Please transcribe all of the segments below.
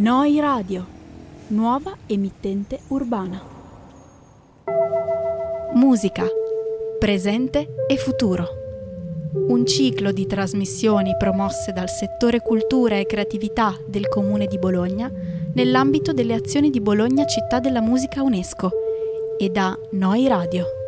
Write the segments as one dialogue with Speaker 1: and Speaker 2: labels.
Speaker 1: Noi Radio, nuova emittente urbana. Musica, presente e futuro. Un ciclo di trasmissioni promosse dal settore cultura e creatività del Comune di Bologna nell'ambito delle azioni di Bologna Città della Musica UNESCO e da Noi Radio.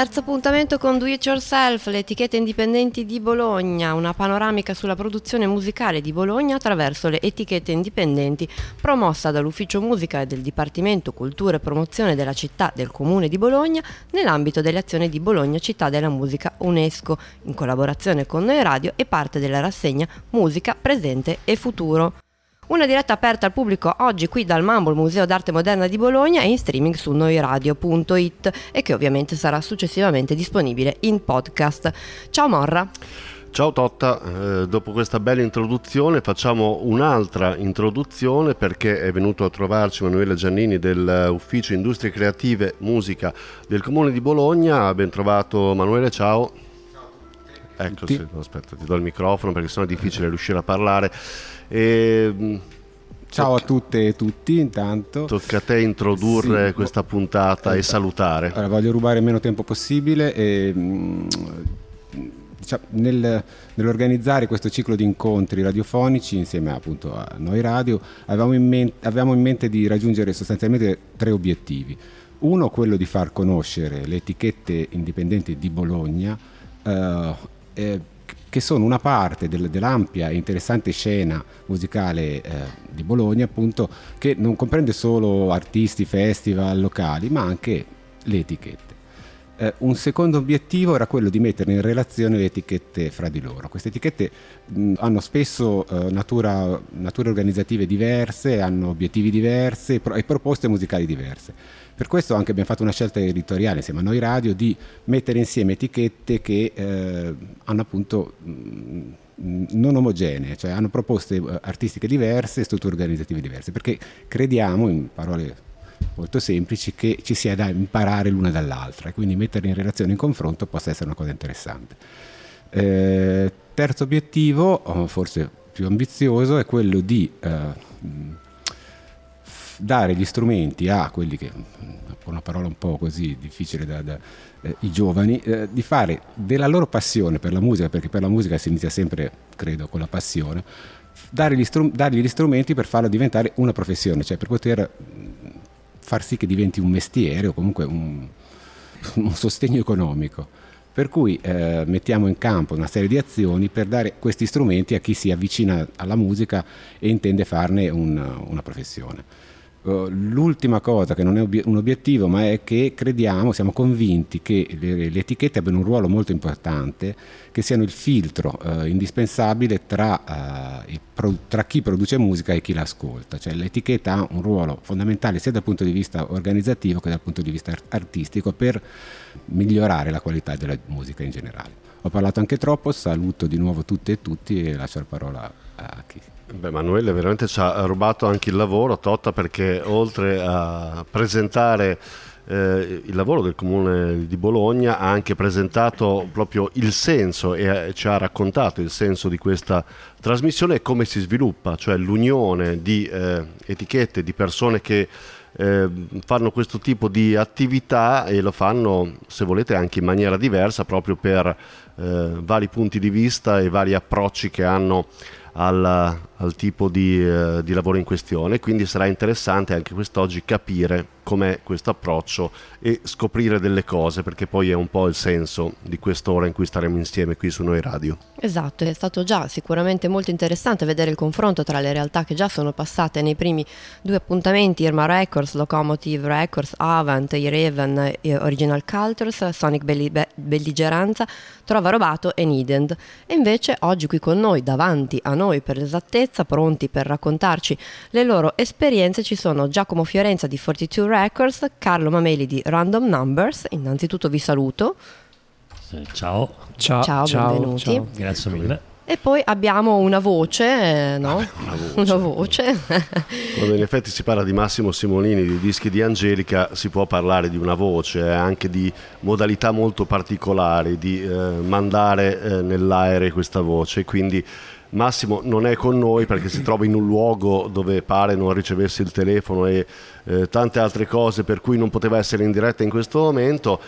Speaker 2: Terzo appuntamento con Do It Yourself, le etichette indipendenti di Bologna, una panoramica sulla produzione musicale di Bologna attraverso le etichette indipendenti promossa dall'Ufficio Musica e del Dipartimento Cultura e Promozione della città del Comune di Bologna nell'ambito delle azioni di Bologna Città della Musica UNESCO, in collaborazione con Noi Radio e parte della rassegna Musica Presente e Futuro. Una diretta aperta al pubblico oggi qui dal Mambo, il Museo d'Arte Moderna di Bologna e in streaming su noiradio.it e che ovviamente sarà successivamente disponibile in podcast. Ciao Morra.
Speaker 3: Ciao Totta, eh, dopo questa bella introduzione facciamo un'altra introduzione perché è venuto a trovarci Emanuele Giannini dell'Ufficio Industrie Creative Musica del Comune di Bologna. Ben trovato Emanuele, ciao. Eccoci, aspetta, ti do il microfono perché sennò è difficile riuscire a parlare.
Speaker 4: E, mm, Ciao a tutte e tutti intanto.
Speaker 3: Tocca a te introdurre sì, questa puntata e salutare.
Speaker 4: Allora, voglio rubare il meno tempo possibile e mm, diciamo, nel, nell'organizzare questo ciclo di incontri radiofonici insieme appunto a noi radio avevamo in, mente, avevamo in mente di raggiungere sostanzialmente tre obiettivi. Uno quello di far conoscere le etichette indipendenti di Bologna eh, eh, che sono una parte del, dell'ampia e interessante scena musicale eh, di Bologna, appunto, che non comprende solo artisti, festival locali, ma anche le etichette. Eh, un secondo obiettivo era quello di mettere in relazione le etichette fra di loro. Queste etichette mh, hanno spesso eh, natura, nature organizzative diverse, hanno obiettivi diversi e, pro- e proposte musicali diverse per questo anche abbiamo fatto una scelta editoriale insieme a noi radio di mettere insieme etichette che eh, hanno appunto mh, non omogenee, cioè hanno proposte eh, artistiche diverse e strutture organizzative diverse, perché crediamo, in parole molto semplici, che ci sia da imparare l'una dall'altra e quindi metterle in relazione, in confronto, possa essere una cosa interessante. Eh, terzo obiettivo, oh, forse più ambizioso, è quello di eh, dare gli strumenti a quelli che, una parola un po' così difficile da, da eh, i giovani, eh, di fare della loro passione per la musica, perché per la musica si inizia sempre, credo, con la passione, gli strum- dargli gli strumenti per farlo diventare una professione, cioè per poter far sì che diventi un mestiere o comunque un, un sostegno economico. Per cui eh, mettiamo in campo una serie di azioni per dare questi strumenti a chi si avvicina alla musica e intende farne un, una professione. Uh, l'ultima cosa, che non è un obiettivo, ma è che crediamo, siamo convinti che le, le, etichette abbiano un ruolo molto importante, che siano il filtro uh, indispensabile tra, uh, pro- tra, chi produce musica e chi l'ascolta. Cioè l'etichetta ha un ruolo fondamentale sia dal punto di vista organizzativo che dal punto di vista artistico per migliorare la qualità della musica in generale. Ho parlato anche troppo, saluto di nuovo tutte e tutti e lascio la parola a chi.
Speaker 3: Beh, Emanuele veramente ci ha rubato anche il lavoro, Totta, perché oltre a presentare eh, il lavoro del Comune di Bologna ha anche presentato proprio il senso e eh, ci ha raccontato il senso di questa trasmissione e come si sviluppa, cioè l'unione di eh, etichette, di persone che eh, fanno questo tipo di attività e lo fanno, se volete, anche in maniera diversa, proprio per eh, vari punti di vista e vari approcci che hanno al, al tipo di, eh, di, lavoro in questione, quindi sarà interessante anche quest'oggi capire com'è questo approccio e scoprire delle cose, perché poi è un po' il senso di quest'ora in cui staremo insieme qui su Noi Radio.
Speaker 2: Esatto, è stato già sicuramente molto interessante vedere il confronto tra le realtà che già sono passate nei primi due appuntamenti, Irma Records, Locomotive Records, Avant, Ireven, Original Cultures, Sonic Belligeranza, Trova Robato e Needed. E invece oggi qui con noi, davanti a noi per l'esattezza, pronti per raccontarci le loro esperienze, ci sono Giacomo Fiorenza di 42 Records, Records, Carlo Mameli di Random Numbers. Innanzitutto vi saluto.
Speaker 5: Ciao.
Speaker 2: Ciao, ciao, ciao benvenuti. Ciao.
Speaker 5: Grazie mille.
Speaker 2: E poi abbiamo una voce, eh, no?
Speaker 3: Una voce. Una voce. Quando in effetti si parla di Massimo Simolini, di dischi di Angelica, si può parlare di una voce, eh, anche di modalità molto particolari, di eh, mandare eh, nell'aereo questa voce. Quindi Massimo non è con noi perché si trova in un luogo dove pare non ricevesse il telefono e eh, tante altre cose per cui non poteva essere in diretta in questo momento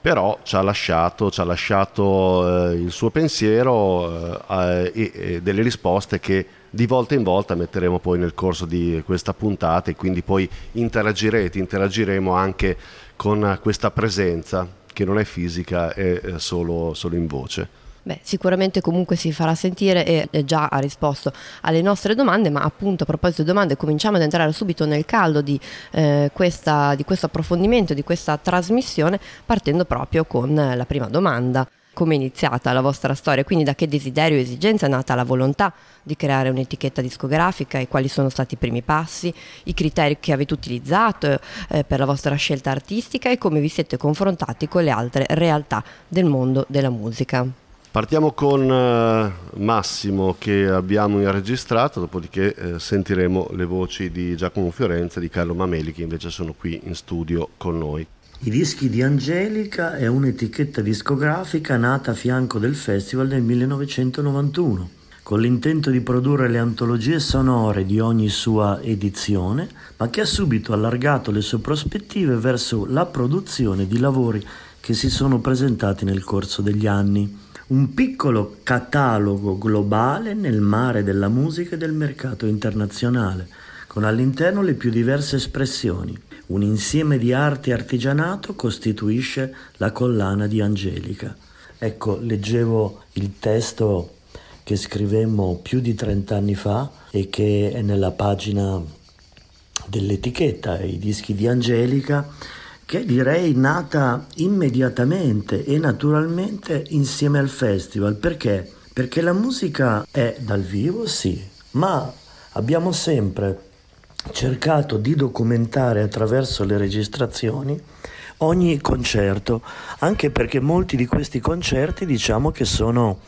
Speaker 3: però ci ha lasciato, ci ha lasciato eh, il suo pensiero eh, e, e, delle risposte che di volta in volta metteremo poi nel corso di questa puntata e quindi poi interagirete, interagiremo anche con questa presenza che non è fisica, è solo, solo in voce.
Speaker 2: Beh, sicuramente comunque si farà sentire e già ha risposto alle nostre domande, ma appunto a proposito di domande cominciamo ad entrare subito nel caldo di, eh, questa, di questo approfondimento, di questa trasmissione, partendo proprio con la prima domanda come è iniziata la vostra storia, quindi da che desiderio e esigenza è nata la volontà di creare un'etichetta discografica e quali sono stati i primi passi, i criteri che avete utilizzato eh, per la vostra scelta artistica e come vi siete confrontati con le altre realtà del mondo della musica.
Speaker 3: Partiamo con uh, Massimo che abbiamo registrato, dopodiché uh, sentiremo le voci di Giacomo Fiorenza e di Carlo Mameli che invece sono qui in studio con noi.
Speaker 6: I dischi di Angelica è un'etichetta discografica nata a fianco del festival nel 1991 con l'intento di produrre le antologie sonore di ogni sua edizione, ma che ha subito allargato le sue prospettive verso la produzione di lavori che si sono presentati nel corso degli anni un piccolo catalogo globale nel mare della musica e del mercato internazionale, con all'interno le più diverse espressioni. Un insieme di arte e artigianato costituisce la collana di Angelica. Ecco, leggevo il testo che scrivemmo più di 30 anni fa e che è nella pagina dell'etichetta, i dischi di Angelica che direi nata immediatamente e naturalmente insieme al festival. Perché? Perché la musica è dal vivo, sì, ma abbiamo sempre cercato di documentare attraverso le registrazioni ogni concerto, anche perché molti di questi concerti diciamo che sono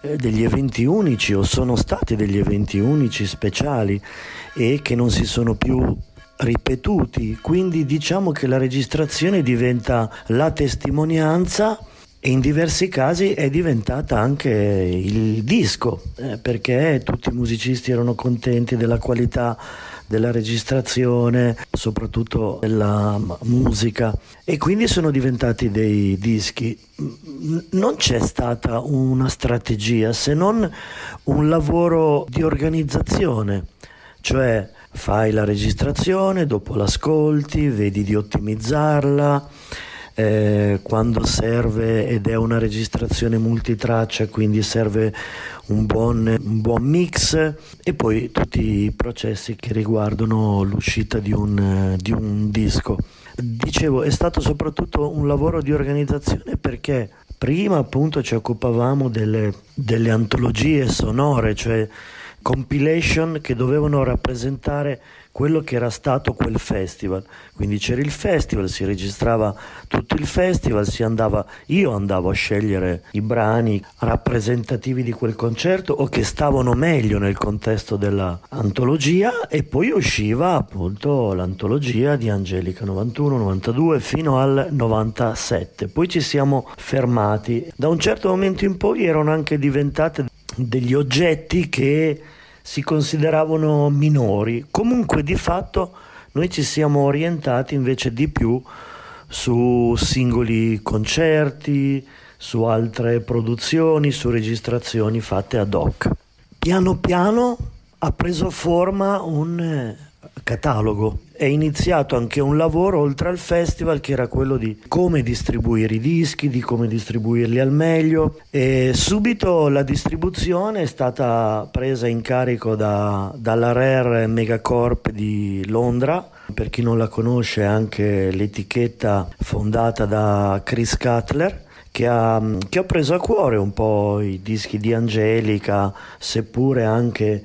Speaker 6: eh, degli eventi unici o sono stati degli eventi unici speciali e che non si sono più ripetuti, quindi diciamo che la registrazione diventa la testimonianza e in diversi casi è diventata anche il disco, eh, perché tutti i musicisti erano contenti della qualità della registrazione, soprattutto della musica e quindi sono diventati dei dischi. Non c'è stata una strategia se non un lavoro di organizzazione, cioè fai la registrazione, dopo l'ascolti, vedi di ottimizzarla, eh, quando serve ed è una registrazione multitraccia, quindi serve un buon, un buon, mix e poi tutti i processi che riguardano l'uscita di un, di un disco. Dicevo, è stato soprattutto un lavoro di organizzazione perché prima appunto ci occupavamo delle, delle antologie sonore, cioè compilation che dovevano rappresentare quello che era stato quel festival. Quindi c'era il festival, si registrava tutto il festival, andava, io andavo a scegliere i brani rappresentativi di quel concerto o che stavano meglio nel contesto dell'antologia e poi usciva appunto l'antologia di Angelica 91-92 fino al 97. Poi ci siamo fermati. Da un certo momento in poi erano anche diventate degli oggetti che si consideravano minori. Comunque di fatto noi ci siamo orientati invece di più su singoli concerti, su altre produzioni, su registrazioni fatte ad hoc. Piano piano ha preso forma un eh, catalogo è iniziato anche un lavoro oltre al festival che era quello di come distribuire i dischi, di come distribuirli al meglio. E subito la distribuzione è stata presa in carico da, dalla Rare Megacorp di Londra. Per chi non la conosce anche l'etichetta fondata da Chris Cutler che ha, che ha, preso a cuore un po' i dischi di Angelica, seppure anche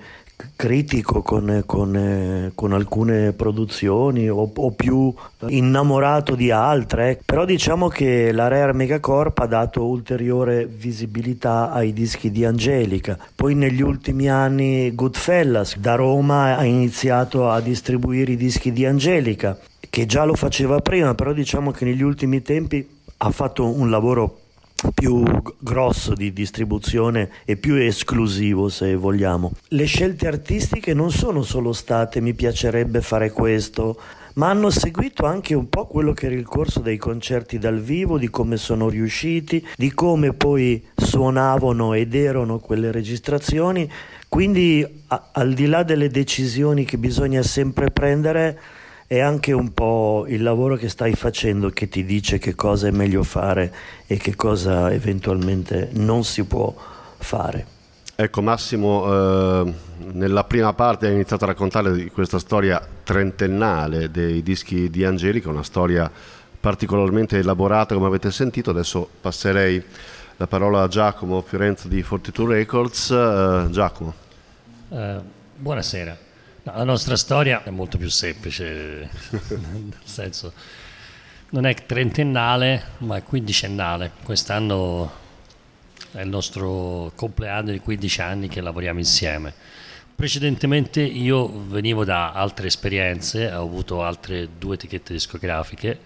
Speaker 6: critico con, con, con alcune produzioni o, o, più innamorato di altre, però diciamo che la Rare Megacorp ha dato ulteriore visibilità ai dischi di Angelica. Poi negli ultimi anni Goodfellas da Roma ha iniziato a distribuire i dischi di Angelica, che già lo faceva prima, però diciamo che negli ultimi tempi ha fatto un lavoro più grosso di distribuzione e più esclusivo se vogliamo. Le scelte artistiche non sono solo state mi piacerebbe fare questo, ma hanno seguito anche un po' quello che era il corso dei concerti dal vivo, di come sono riusciti, di come poi suonavano ed erano quelle registrazioni. Quindi a- al di là delle decisioni che bisogna sempre prendere, è anche un po' il lavoro che stai facendo che ti dice che cosa è meglio fare e che cosa eventualmente non si può fare.
Speaker 3: Ecco Massimo, eh, nella prima parte hai iniziato a raccontare di questa storia trentennale dei dischi di Angelica, una storia particolarmente elaborata come avete sentito, adesso passerei la parola a Giacomo Fiorenzo di Fortitude Records. Eh, Giacomo.
Speaker 5: Eh, buonasera. No, la nostra storia è molto più semplice, nel senso non è trentennale ma è quindicennale. Quest'anno è il nostro compleanno di 15 anni che lavoriamo insieme. Precedentemente io venivo da altre esperienze, ho avuto altre due etichette discografiche,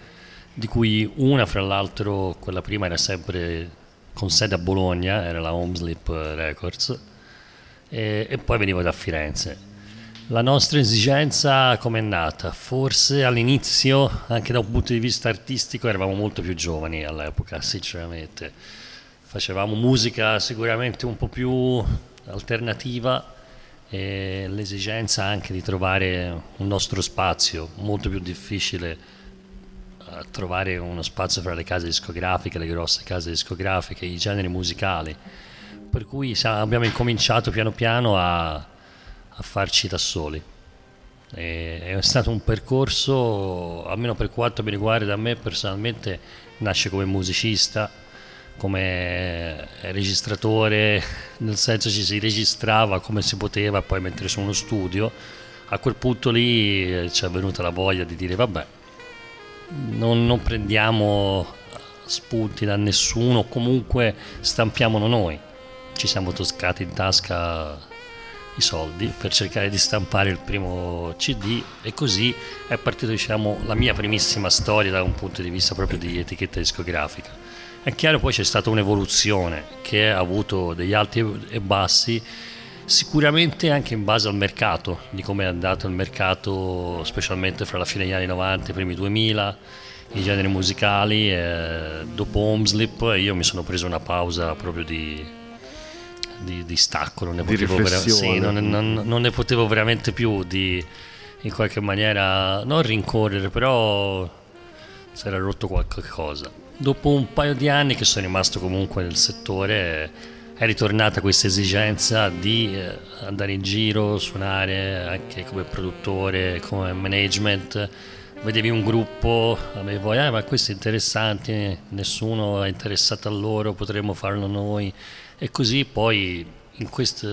Speaker 5: di cui una fra l'altro, quella prima era sempre con sede a Bologna, era la Homeslip Records, e, e poi venivo da Firenze la nostra esigenza come è nata? Forse all'inizio, anche da un punto di vista artistico, eravamo molto più giovani all'epoca, sinceramente. Facevamo musica sicuramente un po' più alternativa e l'esigenza anche di trovare un nostro spazio, molto più difficile uh, trovare uno spazio fra le case discografiche, le grosse case discografiche, i generi musicali. Per cui abbiamo incominciato piano piano a a farci da soli. È stato un percorso, almeno per quanto mi riguarda, da me personalmente nasce come musicista, come registratore, nel senso ci si registrava come si poteva, poi mentre su uno studio, a quel punto lì eh, ci è venuta la voglia di dire vabbè, non, non prendiamo spunti da nessuno, comunque stampiamolo noi. Ci siamo toscati in tasca i soldi per cercare di stampare il primo CD e così è partita diciamo, la mia primissima storia da un punto di vista proprio di etichetta discografica. È chiaro poi c'è stata un'evoluzione che ha avuto degli alti e bassi, sicuramente anche in base al mercato, di come è andato il mercato specialmente fra la fine degli anni 90 e i primi 2000, i generi musicali, dopo Homeslip io mi sono preso una pausa proprio di di, di stacco, non ne, potevo vera- sì, non, non, non ne, potevo veramente più di in qualche maniera non rincorrere, però si era rotto qualche cosa. Dopo un paio di anni che sono rimasto comunque nel settore, è ritornata questa esigenza di eh, andare in giro, suonare anche come produttore, come management. Vedevi un gruppo, avevo, eh, ma questo è interessante, nessuno è interessato a loro, potremmo farlo noi. E così poi in questi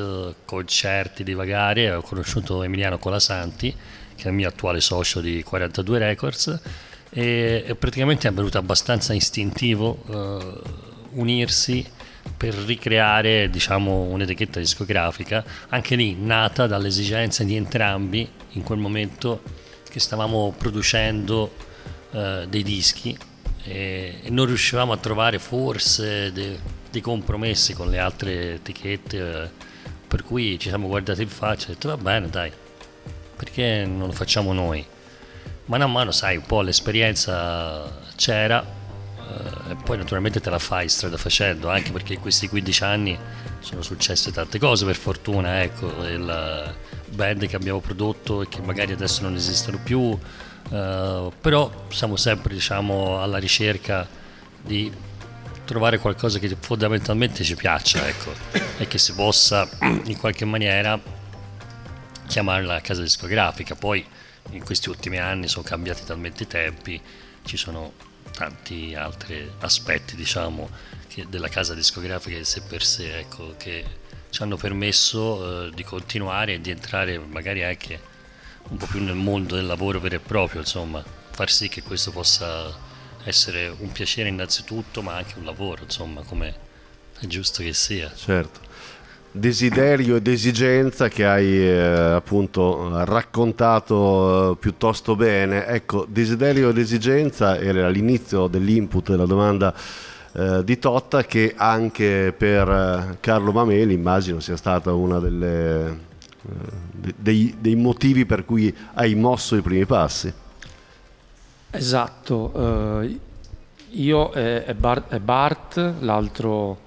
Speaker 5: concerti di vagare ho conosciuto Emiliano Colasanti, che è il mio attuale socio di 42 Records, e, e praticamente è venuto abbastanza istintivo uh, unirsi per ricreare diciamo, un'etichetta discografica, anche lì nata dall'esigenza di entrambi in quel momento che stavamo producendo uh, dei dischi e, e, non riuscivamo a trovare forse de, dei compromessi con le altre etichette, eh, per cui ci siamo guardati in faccia e detto va bene dai, perché non lo facciamo noi? Mano a mano sai un po' l'esperienza c'era eh, e poi naturalmente te la fai strada facendo, anche perché in questi 15 anni sono successe tante cose per fortuna, ecco, il band che abbiamo prodotto e che magari adesso non esistono più, uh, però siamo sempre diciamo alla ricerca di trovare qualcosa che fondamentalmente ci piaccia ecco, e che si possa in qualche maniera chiamarla casa discografica. Poi in questi ultimi anni sono cambiati talmente i tempi, ci sono tanti altri aspetti diciamo, della casa discografica di sé per sé ecco, che ci hanno permesso eh, di continuare e di entrare magari anche un po' più nel mondo del lavoro vero e proprio, insomma, far sì che questo possa essere un piacere innanzitutto, ma anche un lavoro, insomma, come è giusto che sia.
Speaker 3: Certo. Desiderio ed esigenza che hai eh, appunto raccontato eh, piuttosto bene. Ecco, desiderio ed esigenza era l'inizio dell'input della domanda eh, di Totta che anche per eh, Carlo Mameli immagino sia stata delle, eh, dei, dei, motivi per cui hai mosso i primi passi.
Speaker 7: Esatto, uh, io e, Bart, e Bart, l'altro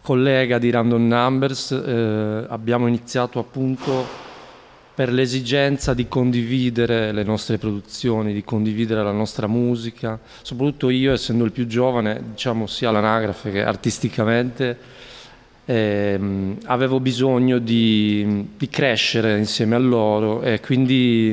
Speaker 7: collega di Random Numbers, eh, abbiamo iniziato appunto per l'esigenza di condividere le nostre produzioni, di condividere la nostra musica, soprattutto io essendo il più giovane, diciamo sia l'anagrafe che artisticamente, ehm, avevo bisogno di, di, crescere insieme a loro e quindi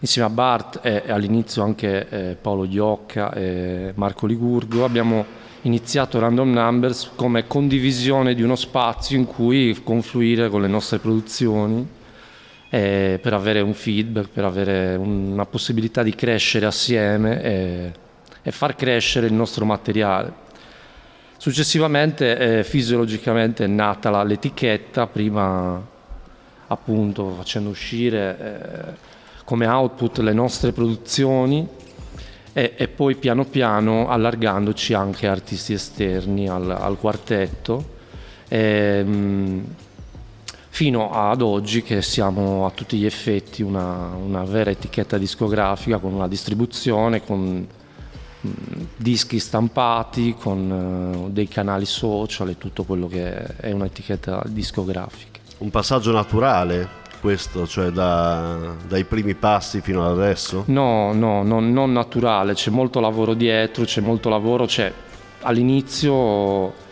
Speaker 7: insieme a Bart e, e all'inizio anche eh, Paolo Iocca e Marco Ligurgo abbiamo iniziato Random Numbers come condivisione di uno spazio in cui confluire con le nostre produzioni eh, per avere un feedback, per avere una possibilità di crescere assieme e, e far crescere il nostro materiale. Successivamente, eh, fisiologicamente, è nata la, l'etichetta, prima appunto facendo uscire eh, come output le nostre produzioni e, e, poi piano piano allargandoci anche artisti esterni al, al quartetto. E, ehm, mh, fino ad oggi che siamo a tutti gli effetti una, una vera etichetta discografica con una distribuzione, con mh, dischi stampati, con uh, dei canali social e tutto quello che è un'etichetta discografica.
Speaker 3: Un passaggio naturale questo, cioè da, dai primi passi fino ad adesso?
Speaker 7: No, no, no, non naturale, c'è molto lavoro dietro, c'è molto lavoro, c'è all'inizio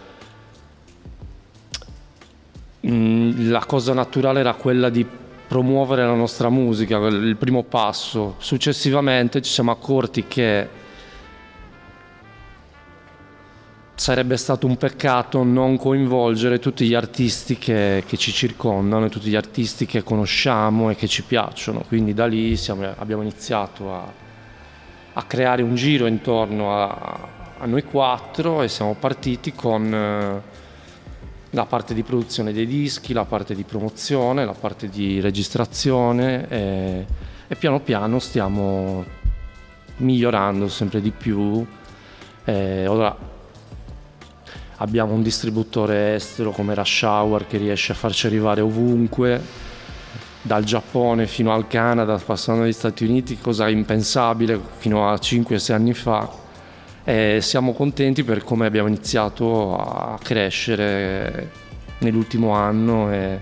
Speaker 7: Mm, la cosa naturale era quella di promuovere la nostra musica, il primo passo. Successivamente ci siamo accorti che sarebbe stato un peccato non coinvolgere tutti gli artisti che, che, ci circondano, tutti gli artisti che conosciamo e che ci piacciono. Quindi da lì siamo, abbiamo iniziato a, a, creare un giro intorno a, a, noi quattro e siamo partiti con... Eh, la parte di produzione dei dischi, la parte di promozione, la parte di registrazione e, e piano piano stiamo migliorando sempre di più. E ora abbiamo un distributore estero come Rush Hour che riesce a farci arrivare ovunque, dal Giappone fino al Canada, passando dagli Stati Uniti, cosa impensabile fino a 5-6 anni fa e siamo contenti per come abbiamo iniziato a crescere nell'ultimo anno e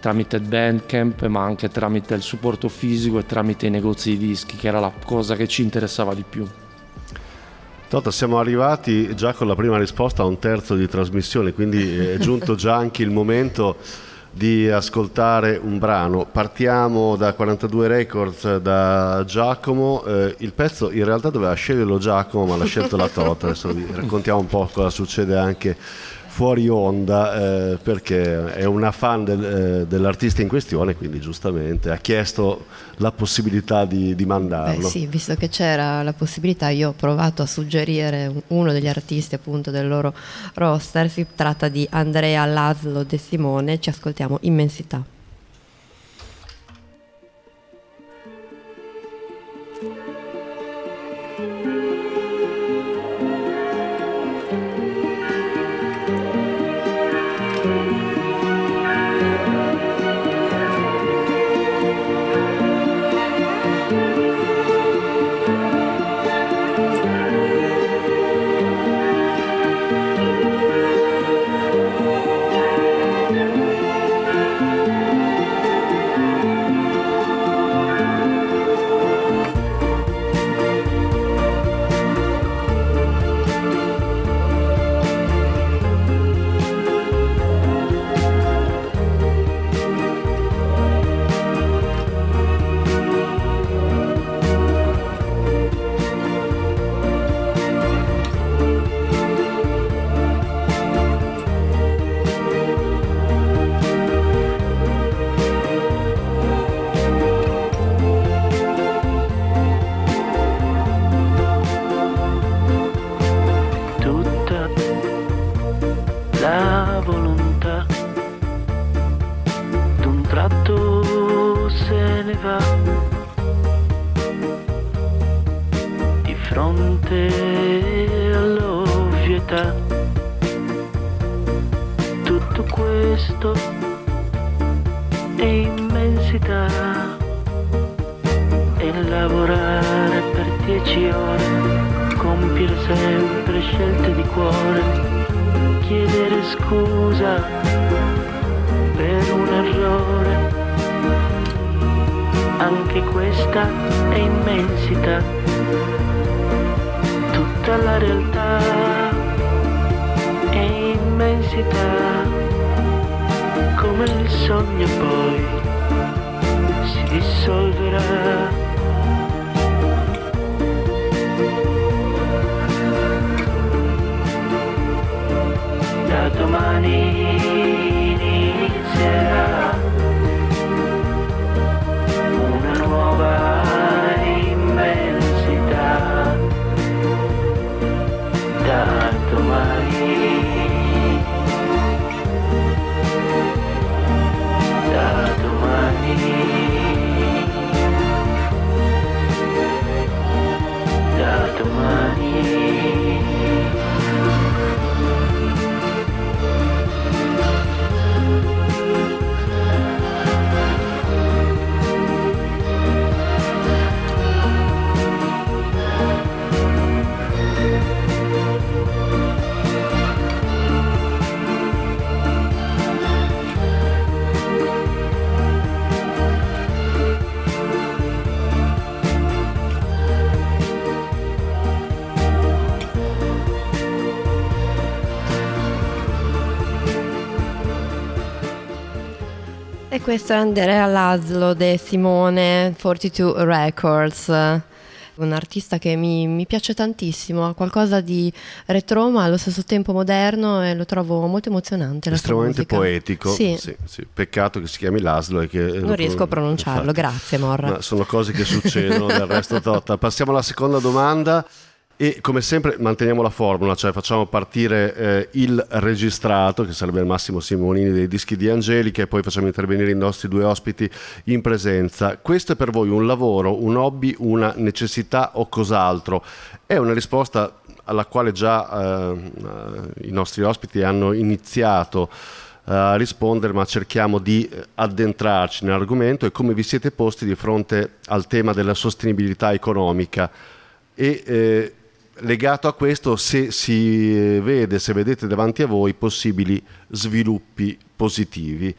Speaker 7: tramite Bandcamp ma anche tramite il supporto fisico e tramite i negozi di dischi che era la cosa che ci interessava di più.
Speaker 3: Toto, siamo arrivati già con la prima risposta a un terzo di trasmissione, quindi è giunto già anche il momento di ascoltare un brano. Partiamo da 42 Records da Giacomo. Eh, il pezzo in realtà doveva sceglierlo Giacomo, ma l'ha scelto la Tota. Adesso vi raccontiamo un po' cosa succede anche fuori onda eh, perché è una fan del, eh, dell'artista in questione, quindi giustamente ha chiesto la possibilità di, di mandarlo.
Speaker 2: Beh sì, visto che c'era la possibilità, io ho provato a suggerire uno degli artisti appunto del loro roster, si tratta di Andrea Laszlo De Simone, ci ascoltiamo Immensità.
Speaker 8: Vita. Tutto questo è immensità e lavorare per dieci ore, compiere sempre scelte di cuore, chiedere scusa per un errore. Anche questa è immensità, tutta la realtà immensità, come il sogno poi si dissolverà. Da domani inizierà una nuova immensità. Da domani. Da
Speaker 2: E questo è Andrea Laszlo de Simone 42 Records, un artista che mi, mi piace tantissimo, ha qualcosa di retro ma allo stesso tempo moderno e lo trovo molto emozionante.
Speaker 3: Estremamente poetico.
Speaker 2: Sì.
Speaker 3: Sì, sì. Peccato che si chiami Laszlo e che
Speaker 2: Non riesco a pronunciarlo,
Speaker 3: Infatti.
Speaker 2: grazie Morra.
Speaker 3: Ma sono cose che succedono del resto Totta. Passiamo alla seconda domanda e come sempre manteniamo la formula, cioè facciamo partire eh, il registrato, che sarebbe il Massimo Simonini dei dischi di Angelica, e poi facciamo intervenire i nostri due ospiti in presenza. Questo è per voi un lavoro, un hobby, una necessità o cos'altro? È una risposta alla quale già eh, i nostri ospiti hanno iniziato a rispondere, ma cerchiamo di eh, addentrarci nell'argomento e come vi siete posti di fronte al tema della sostenibilità economica e eh, legato a questo se si vede, se vedete davanti a voi possibili sviluppi positivi.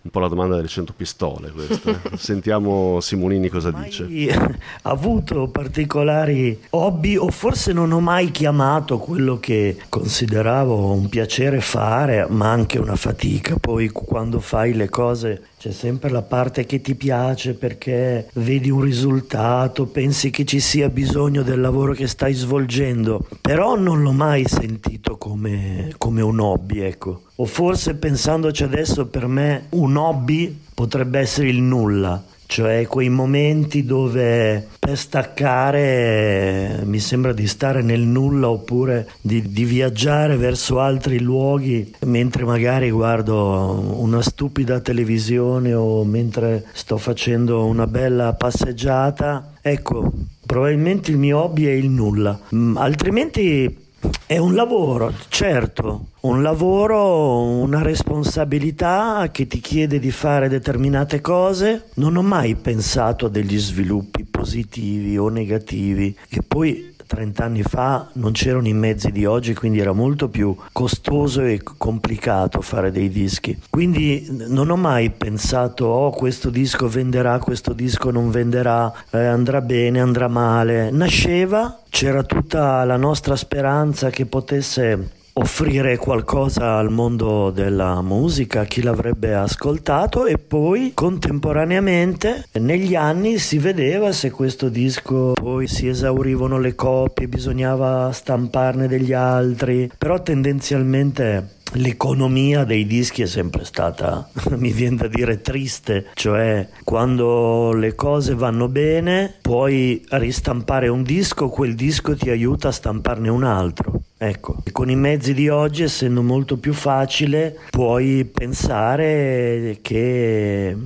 Speaker 3: Un po' la domanda delle 100 pistole questa. Sentiamo Simonini cosa dice.
Speaker 6: Mai avuto particolari hobby o forse non ho mai chiamato quello che consideravo un piacere fare, ma anche una fatica. Poi quando fai le cose c'è sempre la parte che ti piace perché vedi un risultato, pensi che ci sia bisogno del lavoro che stai svolgendo, però non l'ho mai sentito come, come un hobby, ecco. O forse pensandoci adesso per me un hobby potrebbe essere il nulla, cioè quei momenti dove per staccare eh, mi sembra di stare nel nulla oppure di, di viaggiare verso altri luoghi mentre magari guardo una stupida televisione o mentre sto facendo una bella passeggiata. Ecco, probabilmente il mio hobby è il nulla, Mm, altrimenti è un lavoro, certo, un lavoro, una responsabilità che ti chiede di fare determinate cose. Non ho mai pensato a degli sviluppi positivi o negativi, che poi 30 anni fa non c'erano i mezzi di oggi, quindi era molto più costoso e complicato fare dei dischi. Quindi non ho mai pensato, oh questo disco venderà, questo disco non venderà, eh, andrà bene, andrà male. Nasceva, c'era tutta la nostra speranza che potesse offrire qualcosa al mondo della musica, chi l'avrebbe ascoltato e poi contemporaneamente negli anni si vedeva se questo disco poi si esaurivano le copie, bisognava stamparne degli altri, però tendenzialmente L'economia dei dischi è sempre stata, mi viene da dire, triste, cioè quando le cose vanno bene puoi ristampare un disco, quel disco ti aiuta a stamparne un altro. Ecco, e con i mezzi di oggi, essendo molto più facile, puoi pensare che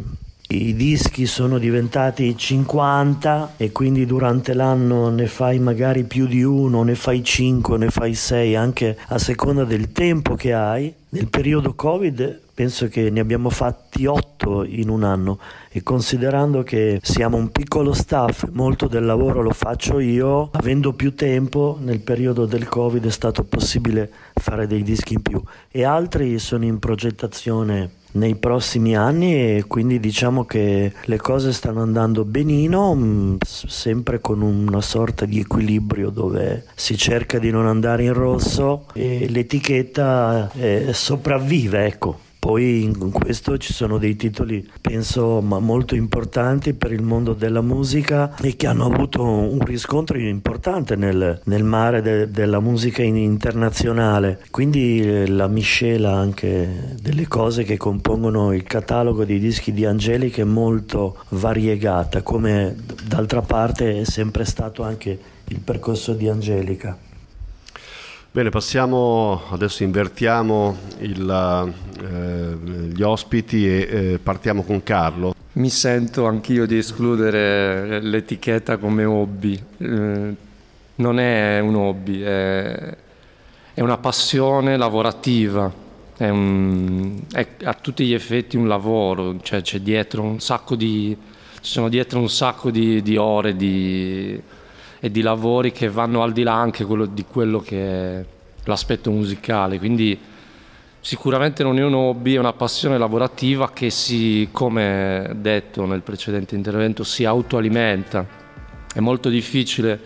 Speaker 6: i dischi sono diventati 50 e quindi durante l'anno ne fai magari più di uno, ne fai 5, ne fai 6, anche a seconda del tempo che hai. Nel periodo Covid penso che ne abbiamo fatti 8 in un anno e considerando che siamo un piccolo staff, molto del lavoro lo faccio io, avendo più tempo nel periodo del Covid è stato possibile fare dei dischi in più e altri sono in progettazione nei prossimi anni e quindi diciamo che le cose stanno andando benino, s- sempre con una sorta di equilibrio dove si cerca di non andare in rosso e l'etichetta eh, sopravvive, ecco. Poi in questo ci sono dei titoli, penso, ma molto importanti per il mondo della musica e che hanno avuto un riscontro importante nel, nel mare de- della musica in- internazionale. Quindi eh, la miscela anche delle cose che compongono il catalogo dei dischi di Angelica è molto variegata, come d'altra parte è sempre stato anche il percorso di Angelica.
Speaker 3: Bene, passiamo, adesso invertiamo il, eh, gli ospiti e eh, partiamo con Carlo.
Speaker 7: Mi sento anch'io di escludere l'etichetta come hobby. Eh, non è un hobby, è, è una passione lavorativa, è, un- è a tutti gli effetti un lavoro, cioè c'è dietro un sacco di, ci sono dietro un sacco di, di ore di- e di lavori che vanno al di là anche quello- di quello che è l'aspetto musicale. Quindi Sicuramente non è un hobby, è una passione lavorativa che si, come detto nel precedente intervento, si autoalimenta. È molto difficile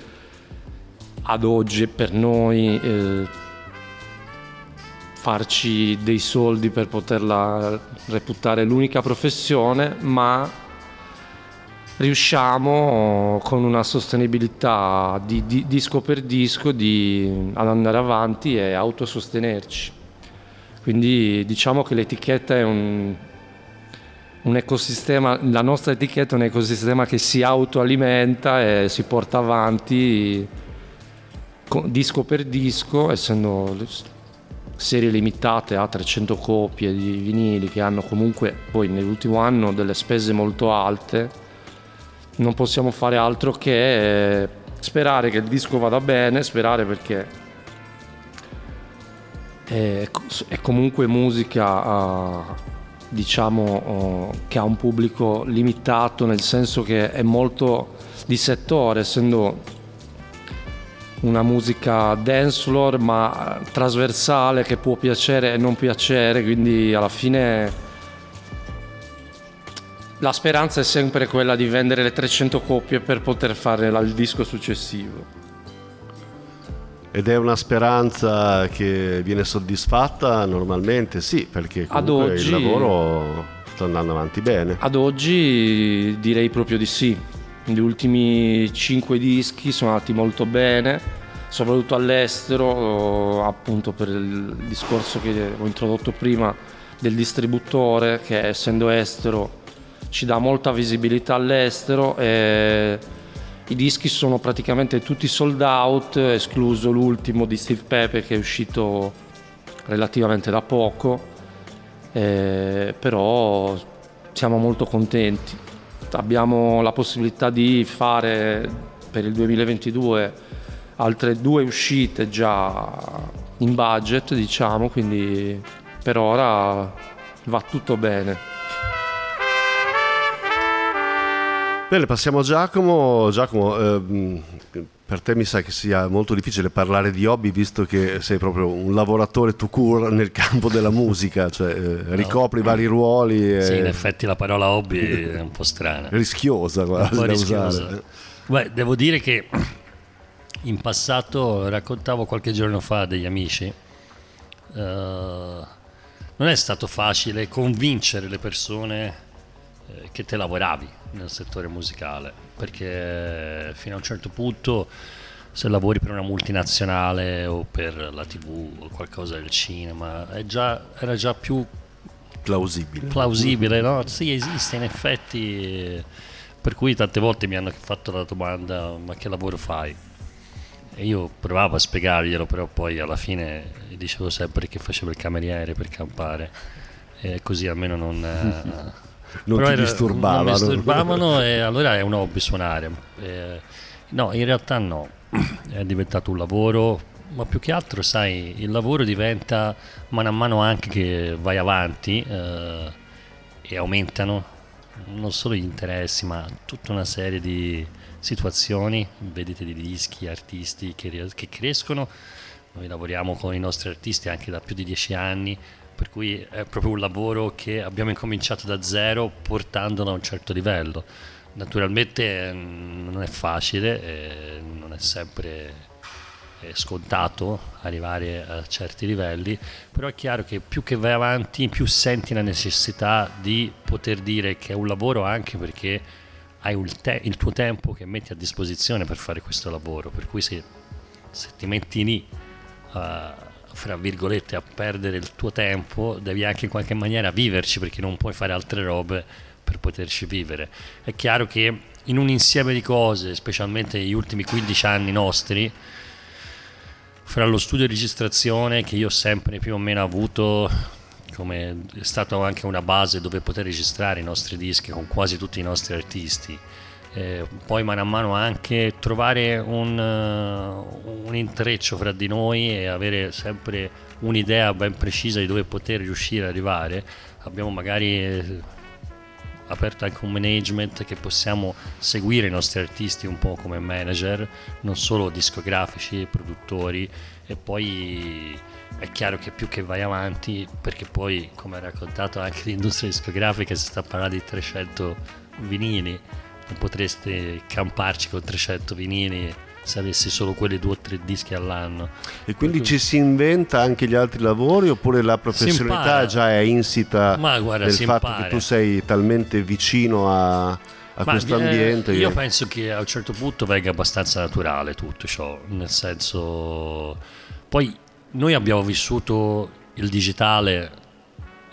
Speaker 7: ad oggi per noi eh, farci dei soldi per poterla reputare l'unica professione, ma riusciamo con una sostenibilità di, di- disco per disco di, ad andare avanti e autosostenerci. Quindi diciamo che l'etichetta è un, un ecosistema, la nostra etichetta è un ecosistema che si autoalimenta e si porta avanti co- disco per disco, essendo serie limitate a 300 copie di vinili che hanno comunque poi nell'ultimo anno delle spese molto alte, non possiamo fare altro che sperare che il disco vada bene, sperare perché è, comunque musica eh, diciamo eh, che ha un pubblico limitato nel senso che è molto di settore essendo una musica dance floor ma trasversale che può piacere e non piacere quindi alla fine la speranza è sempre quella di vendere le 300 copie per poter fare il disco successivo
Speaker 3: Ed è una speranza che viene soddisfatta normalmente? Sì, perché comunque
Speaker 7: oggi-
Speaker 3: il lavoro sta andando avanti bene.
Speaker 7: Ad oggi direi proprio di sì. Gli ultimi 5 dischi sono andati molto bene, soprattutto all'estero, appunto per il discorso che ho introdotto prima del distributore che essendo estero ci dà molta visibilità all'estero e i dischi sono praticamente tutti sold out, escluso l'ultimo di Steve Pepe che è uscito relativamente da poco, eh, però siamo molto contenti. Abbiamo la possibilità di fare per il 2022 altre due uscite già in budget, diciamo, quindi per ora va tutto bene.
Speaker 3: Bene, passiamo a Giacomo. Giacomo, ehm, per te mi sa che sia molto difficile parlare di hobby visto che sei proprio un lavoratore to cure nel campo della musica, cioè eh, ricopri vari ruoli. e-
Speaker 5: Sì, in effetti la parola hobby è un po' strana.
Speaker 3: rischiosa
Speaker 5: po'
Speaker 3: da
Speaker 5: rischiosa.
Speaker 3: usare.
Speaker 5: Beh, devo dire che in passato raccontavo qualche giorno fa a degli amici. eh, non è stato facile convincere le persone eh, che te lavoravi nel settore musicale perché fino a un certo punto se lavori per una multinazionale o per la tv o qualcosa del cinema è già- era già più
Speaker 3: Plausibile.
Speaker 5: plausibile, no? Sì, esiste in effetti, per cui tante volte mi hanno fatto la domanda ma che lavoro fai? E io provavo a spiegarglielo, però poi alla fine dicevo sempre che facevo il cameriere per campare e così almeno non,
Speaker 3: non
Speaker 5: Però
Speaker 3: ti disturbavano.
Speaker 5: Non mi disturbavano e allora è un hobby suonare. Eh, no, in realtà no, è diventato un lavoro, ma più che altro, sai, il lavoro diventa mano a mano anche che vai avanti eh, e aumentano non solo gli interessi, ma tutta una serie di situazioni, vedete di dischi, artisti che, che crescono. Noi lavoriamo con i nostri artisti anche da più di dieci anni, per cui è proprio un lavoro che abbiamo incominciato da zero portandolo a un certo livello. Naturalmente mm, non è facile, non è sempre eh, scontato arrivare a certi livelli, però è chiaro che più che vai avanti, più senti la necessità di poter dire che è un lavoro anche perché hai il, te- il tuo tempo che metti a disposizione per fare questo lavoro, per cui se, se ti metti lì a, fra virgolette a perdere il tuo tempo, devi anche in qualche maniera viverci perché non puoi fare altre robe per poterci vivere. È chiaro che in un insieme di cose, specialmente negli ultimi 15 anni nostri, fra lo studio e registrazione che io ho sempre più o meno avuto come è stato anche una base dove poter registrare i nostri dischi con quasi tutti i nostri artisti eh, poi mano a mano anche trovare un, uh, un intreccio fra di noi e avere sempre un'idea ben precisa di dove poter riuscire ad arrivare. Abbiamo magari eh, aperto anche un management che possiamo seguire i nostri artisti un po' come manager, non solo discografici, produttori. E poi è chiaro che più che vai avanti, perché poi come ha raccontato anche l'industria discografica si sta parlando di 300 vinili, potreste camparci con 300 vinili se avessi solo quelli due o tre dischi all'anno.
Speaker 3: E quindi ci si inventa anche gli altri lavori oppure la professionalità già è insita
Speaker 5: Ma guarda,
Speaker 3: nel fatto
Speaker 5: impara.
Speaker 3: che tu sei talmente vicino a, a questo
Speaker 5: eh,
Speaker 3: ambiente?
Speaker 5: io
Speaker 3: che-
Speaker 5: penso che a un certo punto venga abbastanza naturale tutto ciò, nel senso... Poi noi abbiamo vissuto il digitale,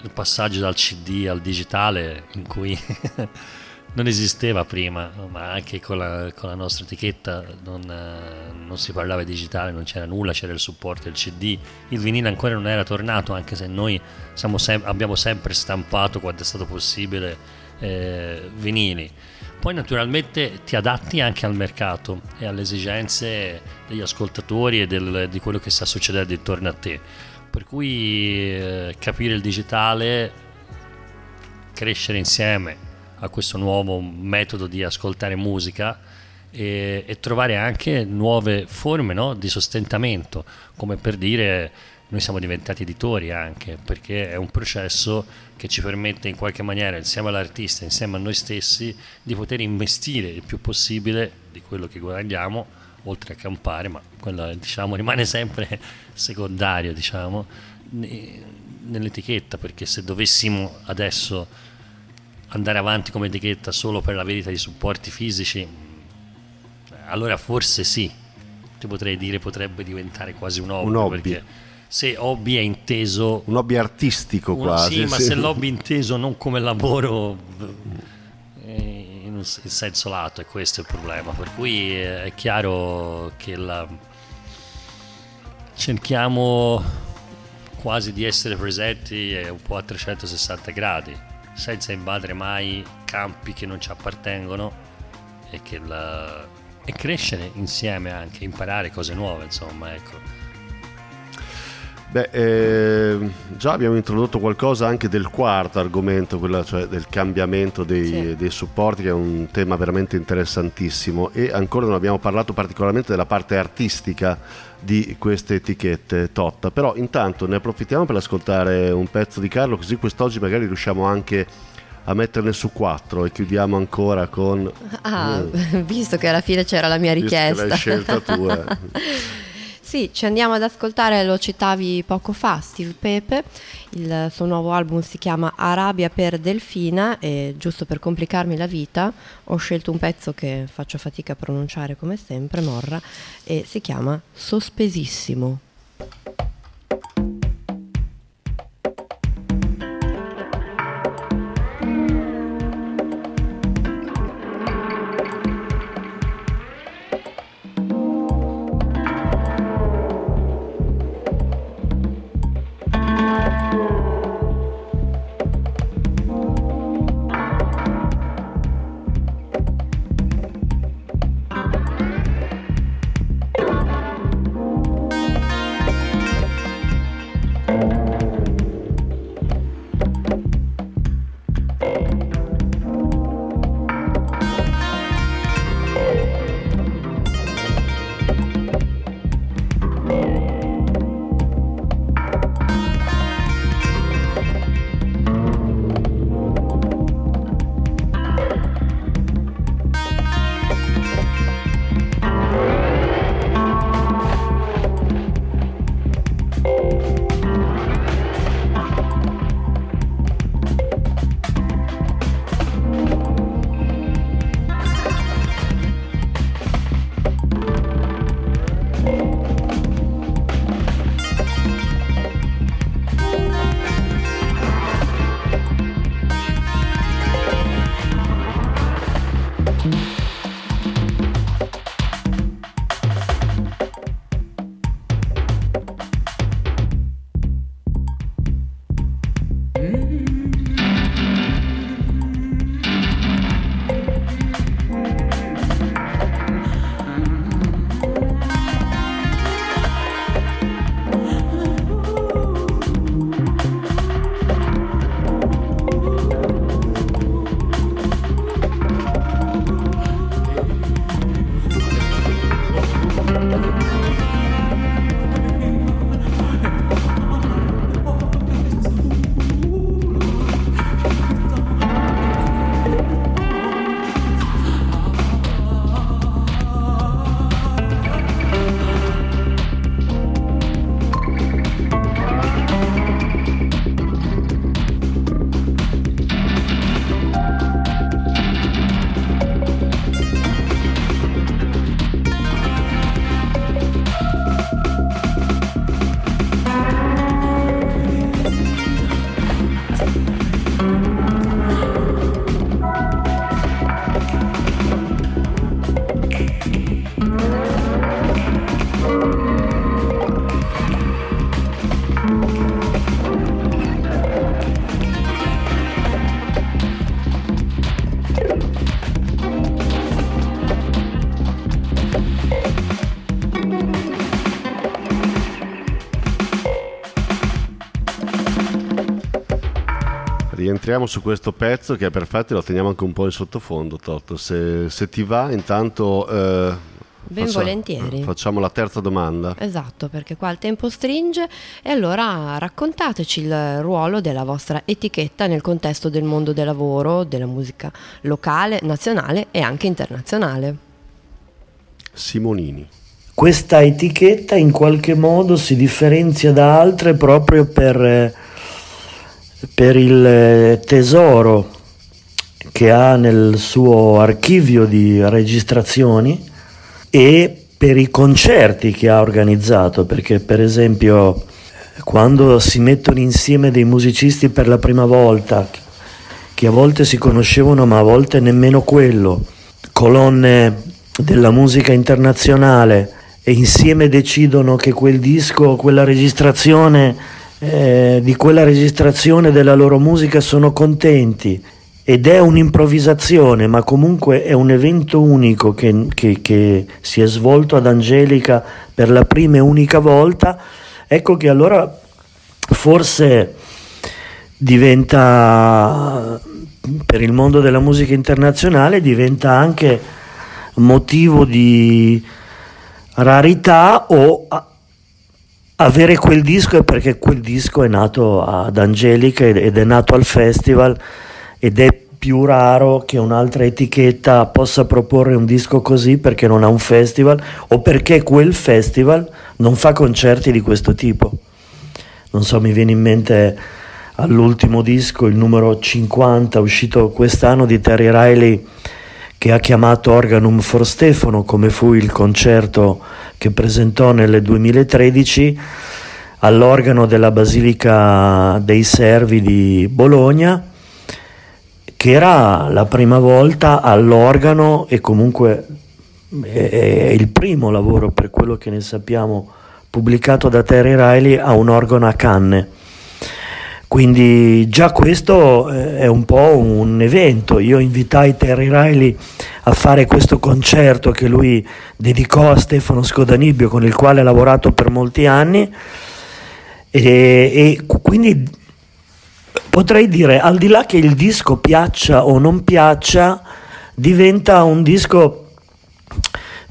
Speaker 5: il passaggio dal CD al digitale in cui non esisteva prima, ma anche con la, con la nostra etichetta non, eh, non si parlava di digitale, non c'era nulla, c'era il supporto del CD, il vinile ancora non era tornato, anche se noi sem- abbiamo sempre stampato quando è stato possibile eh, vinili. Poi naturalmente ti adatti anche al mercato e alle esigenze degli ascoltatori e del- di quello che sta succedendo intorno a te. Per cui eh, capire il digitale, crescere insieme a questo nuovo metodo di ascoltare musica e, e trovare anche nuove forme no, di sostentamento, come per dire noi siamo diventati editori anche, perché è un processo che ci permette in qualche maniera, insieme all'artista, insieme a noi stessi, di poter investire il più possibile di quello che guadagniamo, oltre a campare, ma quello diciamo, rimane sempre secondario diciamo, ne- nell'etichetta, perché se dovessimo adesso andare avanti come etichetta solo per la vendita di supporti fisici, allora forse sì, ti potrei dire potrebbe diventare quasi un hobby,
Speaker 3: Un hobby.
Speaker 5: perché se hobby è inteso
Speaker 3: Un hobby artistico
Speaker 5: uno-
Speaker 3: quasi.
Speaker 5: sì, ma se l'hobby inteso non come lavoro eh, in un senso lato è questo il problema per cui eh, è chiaro che la... cerchiamo quasi di essere presenti eh, un po' a 360 gradi senza invadere mai campi che non ci appartengono e, la- e crescere insieme anche imparare cose nuove insomma ecco
Speaker 3: Beh, eh, già abbiamo introdotto qualcosa anche del quarto argomento, quello cioè del cambiamento dei,
Speaker 2: Sì.
Speaker 3: dei supporti, che è un tema veramente interessantissimo. E ancora non abbiamo parlato particolarmente della parte artistica di queste etichette Totta. Però intanto ne approfittiamo per ascoltare un pezzo di Carlo, così quest'oggi magari riusciamo anche a metterne su quattro e chiudiamo ancora con...
Speaker 2: Ah,
Speaker 3: Mm.
Speaker 2: visto che alla fine c'era la mia
Speaker 3: Visto che
Speaker 2: richiesta.
Speaker 3: l'hai scelta tu, eh.
Speaker 2: Sì, ci andiamo ad ascoltare, lo citavi poco fa, Steve Pepe, il suo nuovo album si chiama Arabia per Delfina e giusto per complicarmi la vita ho scelto un pezzo che faccio fatica a pronunciare come sempre, Morra, e si chiama Sospesissimo.
Speaker 3: Rientriamo su questo pezzo che è perfetto e lo teniamo anche un po' in sottofondo, Toto. Se, se ti va, intanto... eh,
Speaker 2: Ben
Speaker 3: faccia-
Speaker 2: volentieri.
Speaker 3: Facciamo la terza domanda.
Speaker 2: Esatto, perché qua il tempo stringe e allora raccontateci il ruolo della vostra etichetta nel contesto del mondo del lavoro, della musica locale, nazionale e anche internazionale.
Speaker 3: Simonini.
Speaker 6: Questa etichetta in qualche modo si differenzia da altre proprio per, eh, per il eh, tesoro che ha nel suo archivio di registrazioni e per i concerti che ha organizzato, perché per esempio quando si mettono insieme dei musicisti per la prima volta, che a volte si conoscevano ma a volte nemmeno quello, colonne della musica internazionale e insieme decidono che quel disco, quella registrazione, eh, di quella registrazione della loro musica sono contenti ed è un'improvvisazione, ma comunque è un evento unico che, che- che si è svolto ad Angelica per la prima e unica volta, ecco che allora forse diventa per il mondo della musica internazionale diventa anche motivo di rarità o avere quel disco è perché quel disco è nato ad Angelica ed è nato al festival ed è più raro che un'altra etichetta possa proporre un disco così perché non ha un festival o perché quel festival non fa concerti di questo tipo. Non so, mi viene in mente all'ultimo disco, il numero 50, uscito quest'anno di Terry Riley, che ha chiamato Organum for Stefano, come fu il concerto che presentò nel 2013 all'organo della Basilica dei Servi di Bologna, che era la prima volta all'organo e comunque è è il primo lavoro, per quello che ne sappiamo, pubblicato da Terry Riley a un organo a canne. Quindi già questo eh, è un po' un evento. Io invitai Terry Riley a fare questo concerto che lui dedicò a Stefano Scodanibio, con il quale ha lavorato per molti anni. E, e quindi potrei dire, al di là che il disco piaccia o non piaccia, diventa un disco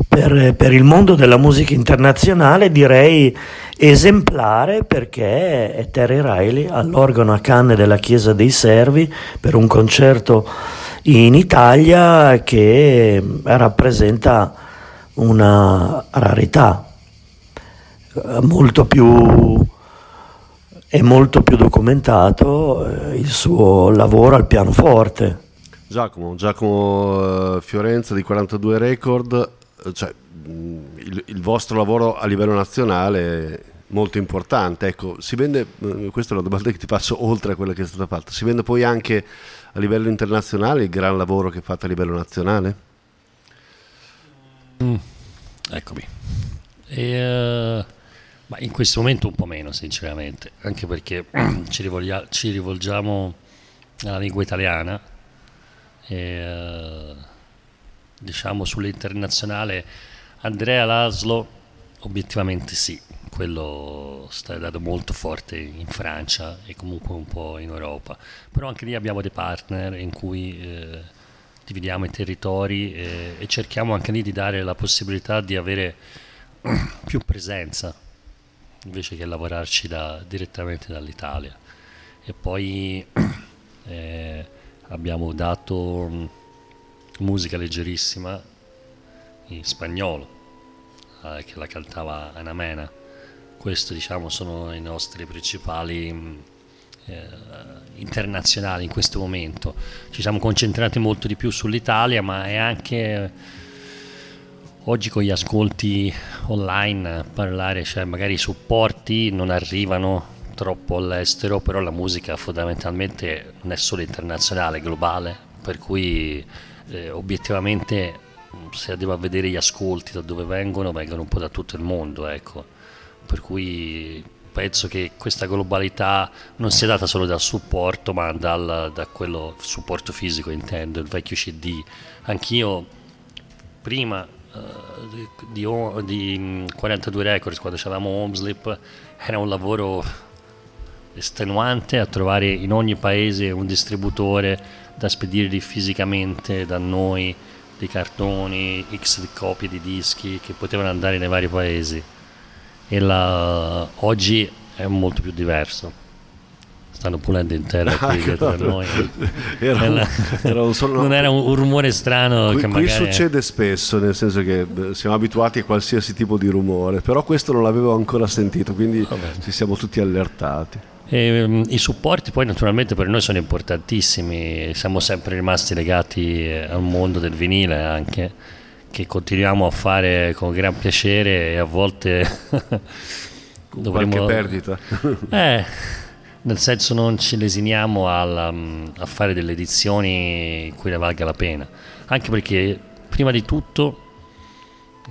Speaker 6: per, per il mondo della musica internazionale, direi esemplare perché è Terry Riley all'organo a canne della Chiesa dei Servi per un concerto in Italia che rappresenta una rarità eh, molto più è molto più documentato eh, il suo lavoro al pianoforte.
Speaker 3: Giacomo, Giacomo eh, Fiorenza di 42 Record, cioè, mh, il, il vostro lavoro a livello nazionale è molto importante. Ecco, si vende, eh, questa è una domanda che ti faccio oltre a quella che è stata fatta, si vende poi anche a livello internazionale il gran lavoro che fate a livello nazionale?
Speaker 5: Eccomi. E, eh, ma in questo momento un po' meno, sinceramente, anche perché ci, rivolgia- ci rivolgiamo alla lingua italiana e eh, diciamo sull'internazionale Andrea Laszlo obiettivamente sì, quello sta dato molto forte in Francia e comunque un po' in Europa, però anche lì abbiamo dei partner in cui eh, dividiamo i territori e, e cerchiamo anche lì di dare la possibilità di avere più presenza invece che lavorarci da- direttamente dall'Italia. E poi eh, abbiamo dato musica leggerissima in spagnolo, eh, che la cantava Ana Mena. Questi diciamo sono i nostri principali mh, eh, internazionali in questo momento. Ci siamo concentrati molto di più sull'Italia, ma è anche oggi con gli ascolti online parlare, cioè magari i supporti non arrivano troppo all'estero, però la musica fondamentalmente non è solo internazionale, è globale, per cui eh, obiettivamente mh, se a vedere gli ascolti da dove vengono, vengono un po' da tutto il mondo, ecco. Per cui penso che questa globalità non sia data solo dal supporto, ma dal, da quello supporto fisico intendo, il vecchio CD. Anch'io prima eh, di, di o- di, mm, 42 Records, quando c'avevamo Homeslip, era un lavoro estenuante a trovare in ogni paese un distributore da spedirli fisicamente da noi, dei cartoni, x copie di dischi che potevano andare nei vari paesi. E la, oggi è molto più diverso stanno pulendo intera qui dietro a noi.
Speaker 3: Era un- era un solo-
Speaker 5: non era un, rumore strano
Speaker 3: Qui,
Speaker 5: che
Speaker 3: qui
Speaker 5: magari
Speaker 3: succede spesso, nel senso che siamo abituati a qualsiasi tipo di rumore, però questo non l'avevo ancora sentito, quindi ci siamo tutti allertati.
Speaker 5: E, mm, I supporti poi naturalmente per noi sono importantissimi, siamo sempre rimasti legati eh, al mondo del vinile anche, che continuiamo a fare con gran piacere e a volte dovremmo...
Speaker 3: Qualche perdita.
Speaker 5: Eh, nel senso non ci lesiniamo al, um, a fare delle edizioni in cui ne valga la pena, anche perché prima di tutto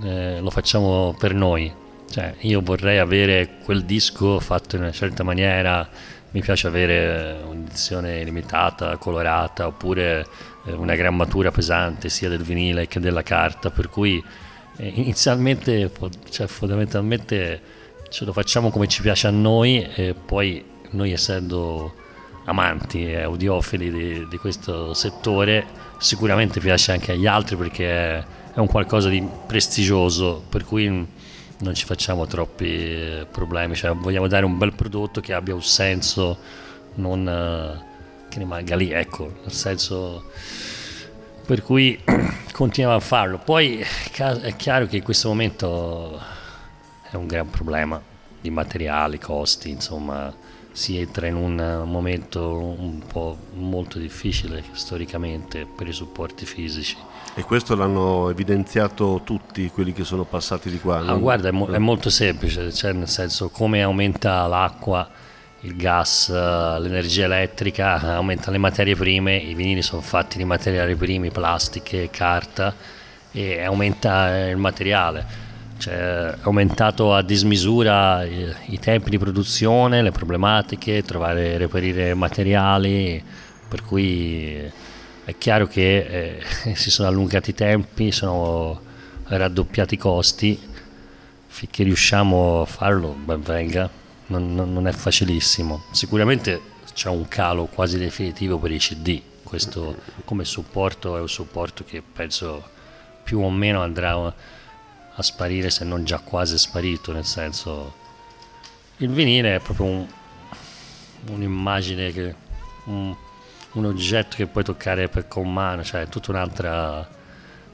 Speaker 5: eh, lo facciamo per noi, cioè io vorrei avere quel disco fatto in una certa maniera, mi piace avere un'edizione limitata, colorata, oppure eh, una grammatura pesante sia del vinile che della carta, per cui eh, inizialmente, cioè fondamentalmente ce lo facciamo come ci piace a noi e poi noi essendo amanti e audiofili di, di questo settore sicuramente piace anche agli altri perché è, è un qualcosa di prestigioso per cui non ci facciamo troppi eh, problemi cioè vogliamo dare un bel prodotto che abbia un senso non eh, che rimanga lì ecco nel senso per cui continuiamo a farlo poi è chiaro che in questo momento è un gran problema di materiali, costi, insomma si entra in un momento un po' molto difficile storicamente per i supporti fisici.
Speaker 3: E questo l'hanno evidenziato tutti quelli che sono passati di qua.
Speaker 5: Ah, guarda, è, mo- è molto semplice, cioè nel senso come aumenta l'acqua, il gas, eh, l'energia elettrica, aumenta le materie prime, i vinili sono fatti di materiali primi, plastiche, carta e aumenta eh, il materiale. Cioè, è aumentato a dismisura i, i tempi di produzione, le problematiche, trovare, reperire materiali, per cui è chiaro che eh, si sono allungati i tempi, sono raddoppiati i costi, finché riusciamo a farlo, ben venga, non, non- è facilissimo. Sicuramente c'è un calo quasi definitivo per i CD, questo come supporto è un supporto che penso più o meno andrà a sparire se non già quasi sparito, nel senso il vinile è proprio un- un'immagine, che, un, un oggetto che puoi toccare per, con mano, cioè è tutta un'altra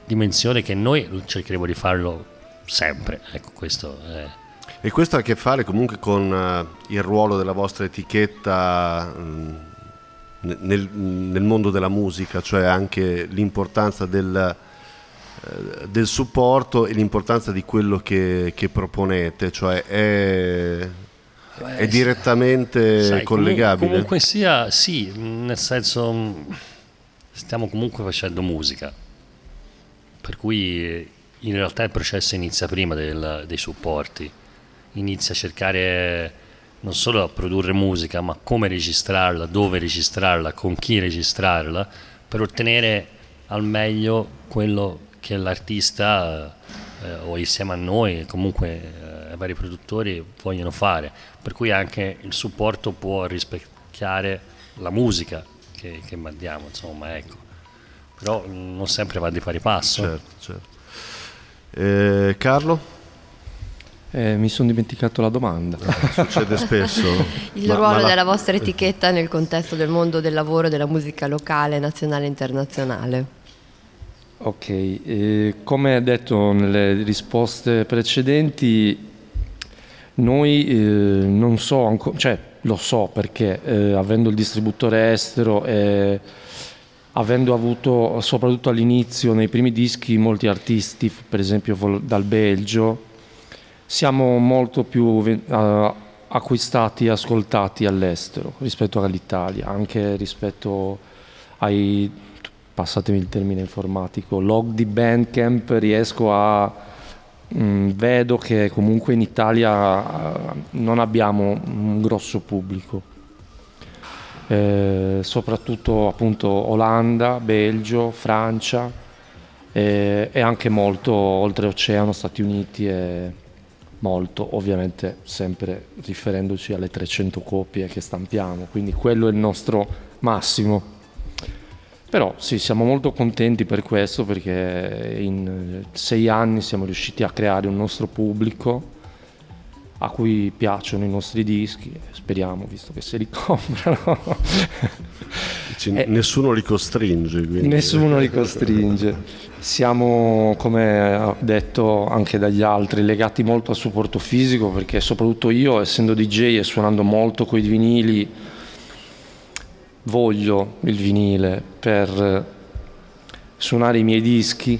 Speaker 5: dimensione che noi cercheremo di farlo sempre, ecco questo è...
Speaker 3: E questo ha a che fare comunque con eh, il ruolo della vostra etichetta mm, nel, nel mondo della musica, cioè anche l'importanza del, eh, del supporto e l'importanza di quello che, che proponete, cioè è, è direttamente
Speaker 5: Sai,
Speaker 3: collegabile.
Speaker 5: comu- comunque sia, sì, nel senso mh, stiamo comunque facendo musica, per cui eh, in realtà il processo inizia prima del- dei supporti, inizia a cercare non solo a produrre musica, ma come registrarla, dove registrarla, con chi registrarla, per ottenere al meglio quello che l'artista eh, o insieme a noi, comunque eh, vari produttori vogliono fare. Per cui anche il supporto può rispecchiare la musica che, che mandiamo, insomma, ecco. Però non sempre va di pari passo.
Speaker 3: Certo, certo. Eh, Carlo?
Speaker 7: Eh, mi sono dimenticato la domanda.
Speaker 3: Succede spesso.
Speaker 2: Il
Speaker 3: Ma-
Speaker 2: ruolo
Speaker 3: ma la-
Speaker 2: della vostra etichetta nel contesto del mondo del lavoro e della musica locale, nazionale e internazionale.
Speaker 7: Ok, eh, come detto nelle risposte precedenti, noi eh, non so ancora, cioè lo so perché eh, avendo il distributore estero e avendo avuto soprattutto all'inizio nei primi dischi molti artisti, per esempio dal Belgio, siamo molto più eh, acquistati e ascoltati all'estero rispetto all'Italia, anche rispetto ai, passatemi il termine informatico, log di Bandcamp, riesco a... mm, vedo che comunque in Italia eh, non abbiamo un grosso pubblico. Eh, soprattutto appunto Olanda, Belgio, Francia eh, e anche molto oltreoceano, Stati Uniti e, molto, ovviamente sempre riferendoci alle 300 copie che stampiamo, quindi quello è il nostro massimo. Però sì, siamo molto contenti per questo perché in sei anni siamo riusciti a creare un nostro pubblico a cui piacciono i nostri dischi, speriamo, visto che se li comprano.
Speaker 3: Dici,
Speaker 7: Eh.
Speaker 3: Nessuno li costringe. Quindi.
Speaker 7: Nessuno li costringe. Siamo, come detto anche dagli altri, legati molto al supporto fisico perché soprattutto io, essendo DJ e suonando molto coi vinili, voglio il vinile per suonare i miei dischi,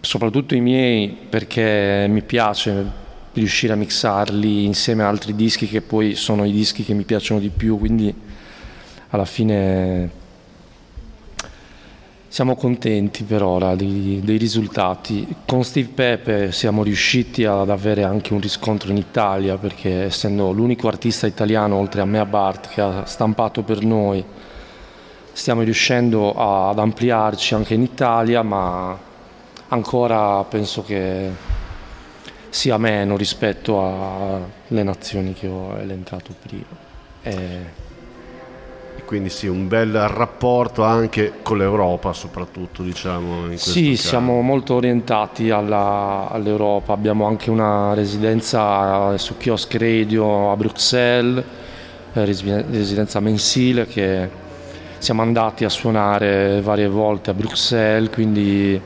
Speaker 7: soprattutto i miei perché mi piace riuscire a mixarli insieme a altri dischi che poi sono i dischi che mi piacciono di più, quindi alla fine siamo contenti per ora dei, dei risultati. Con Steve Pepe siamo riusciti ad avere anche un riscontro in Italia perché essendo l'unico artista italiano oltre a Mea Bart che ha stampato per noi, stiamo riuscendo ad ampliarci anche in Italia, ma ancora penso che sia meno rispetto alle nazioni che ho elencato prima. E-
Speaker 3: quindi sì, un bel rapporto anche con l'Europa soprattutto, diciamo. In questo
Speaker 7: Sì,
Speaker 3: caso.
Speaker 7: siamo molto orientati alla- all'Europa, abbiamo anche una residenza su Kiosk Radio a Bruxelles, eh, resi- residenza mensile che siamo andati a suonare varie volte a Bruxelles, quindi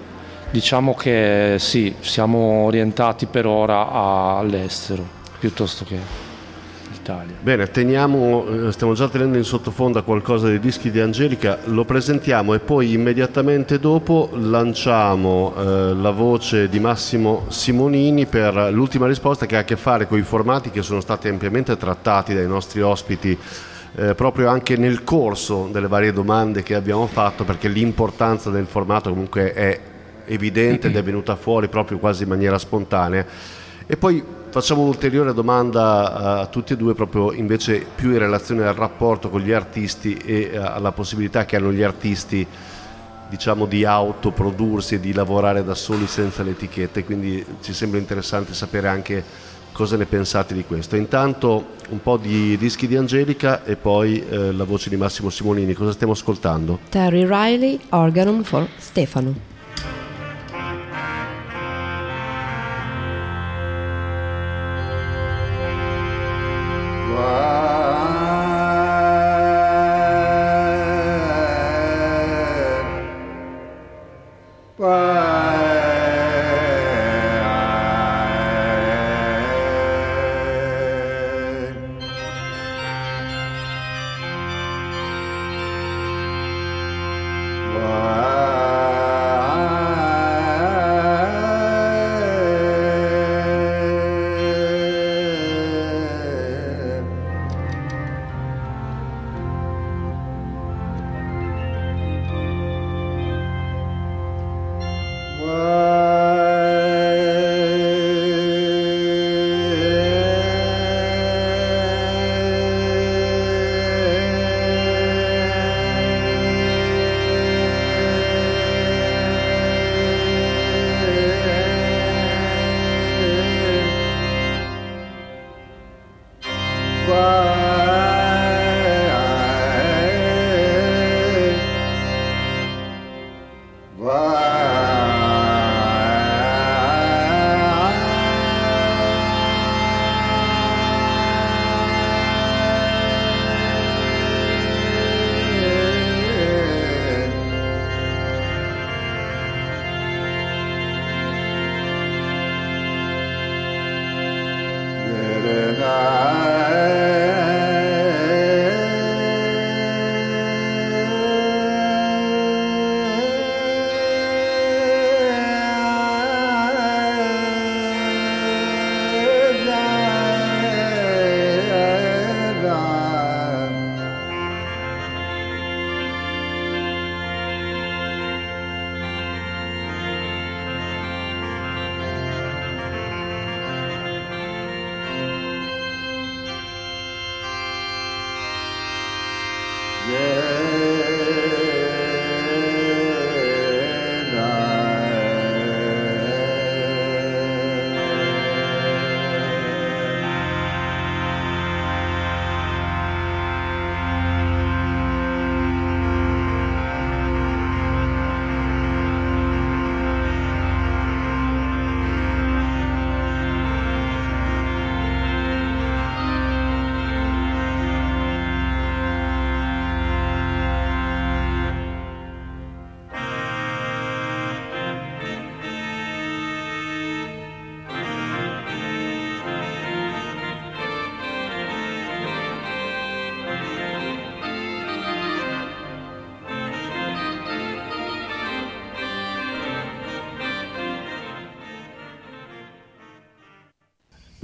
Speaker 7: diciamo che sì, siamo orientati per ora all'estero piuttosto che l'Italia.
Speaker 3: Bene, teniamo, eh, stiamo già tenendo in sottofondo qualcosa dei dischi di Angelica, lo presentiamo e poi immediatamente dopo lanciamo eh, la voce di Massimo Simonini per l'ultima risposta che ha a che fare con i formati che sono stati ampiamente trattati dai nostri ospiti eh, proprio anche nel corso delle varie domande che abbiamo fatto perché l'importanza del formato comunque è evidente ed è venuta fuori proprio quasi in maniera spontanea. E poi facciamo un'ulteriore domanda a tutti e due, proprio invece più in relazione al rapporto con gli artisti e eh, alla possibilità che hanno gli artisti diciamo di autoprodursi e di lavorare da soli senza le etichette, quindi ci sembra interessante sapere anche cosa ne pensate di questo. Intanto un po' di dischi di Angelica e poi eh, la voce di Massimo Simonini, cosa stiamo ascoltando?
Speaker 2: Terry Riley, Organum for Stefano.
Speaker 9: Let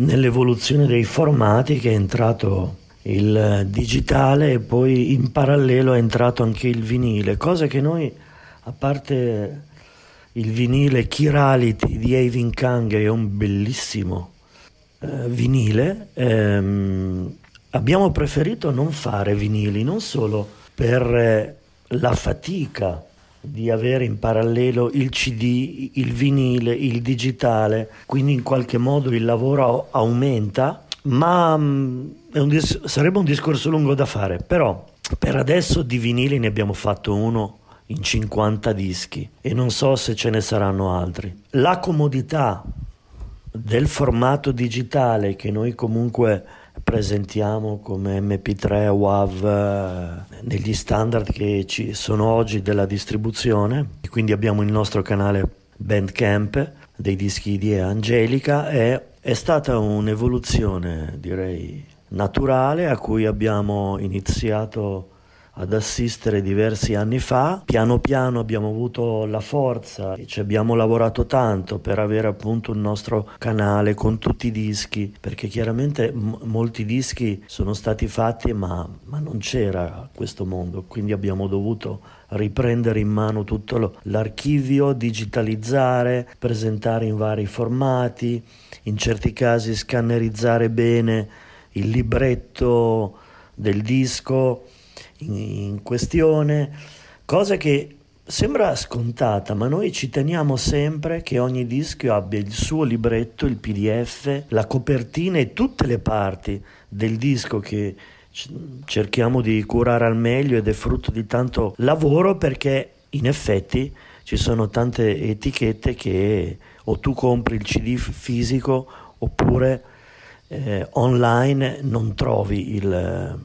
Speaker 6: nell'evoluzione dei formati che è entrato il digitale e poi in parallelo è entrato anche il vinile, cosa che noi, a parte il vinile Kirality di Avin Kang, è un bellissimo eh, vinile, ehm, abbiamo preferito non fare vinili, non solo per eh, la fatica di avere in parallelo il CD, il vinile, il digitale, quindi in qualche modo il lavoro aumenta, ma mh, un dis- sarebbe un discorso lungo da fare, però per adesso di vinili ne abbiamo fatto uno in 50 dischi e non so se ce ne saranno altri. La comodità del formato digitale che noi comunque presentiamo come MP3 WAV eh, negli standard che ci sono oggi della distribuzione, quindi abbiamo il nostro canale Bandcamp dei dischi di Angelica. E è stata un'evoluzione direi naturale a cui abbiamo iniziato ad assistere diversi anni fa. Piano piano abbiamo avuto la forza e ci abbiamo lavorato tanto per avere appunto un nostro canale con tutti i dischi, perché chiaramente m- molti dischi sono stati fatti ma, ma, non c'era questo mondo, quindi abbiamo dovuto riprendere in mano tutto lo, l'archivio, digitalizzare, presentare in vari formati, in certi casi scannerizzare bene il libretto del disco in questione, cosa che sembra scontata, ma noi ci teniamo sempre che ogni disco abbia il suo libretto, il PDF, la copertina e tutte le parti del disco che cerchiamo di curare al meglio ed è frutto di tanto lavoro perché in effetti ci sono tante etichette che o tu compri il CD fisico oppure eh, online non trovi il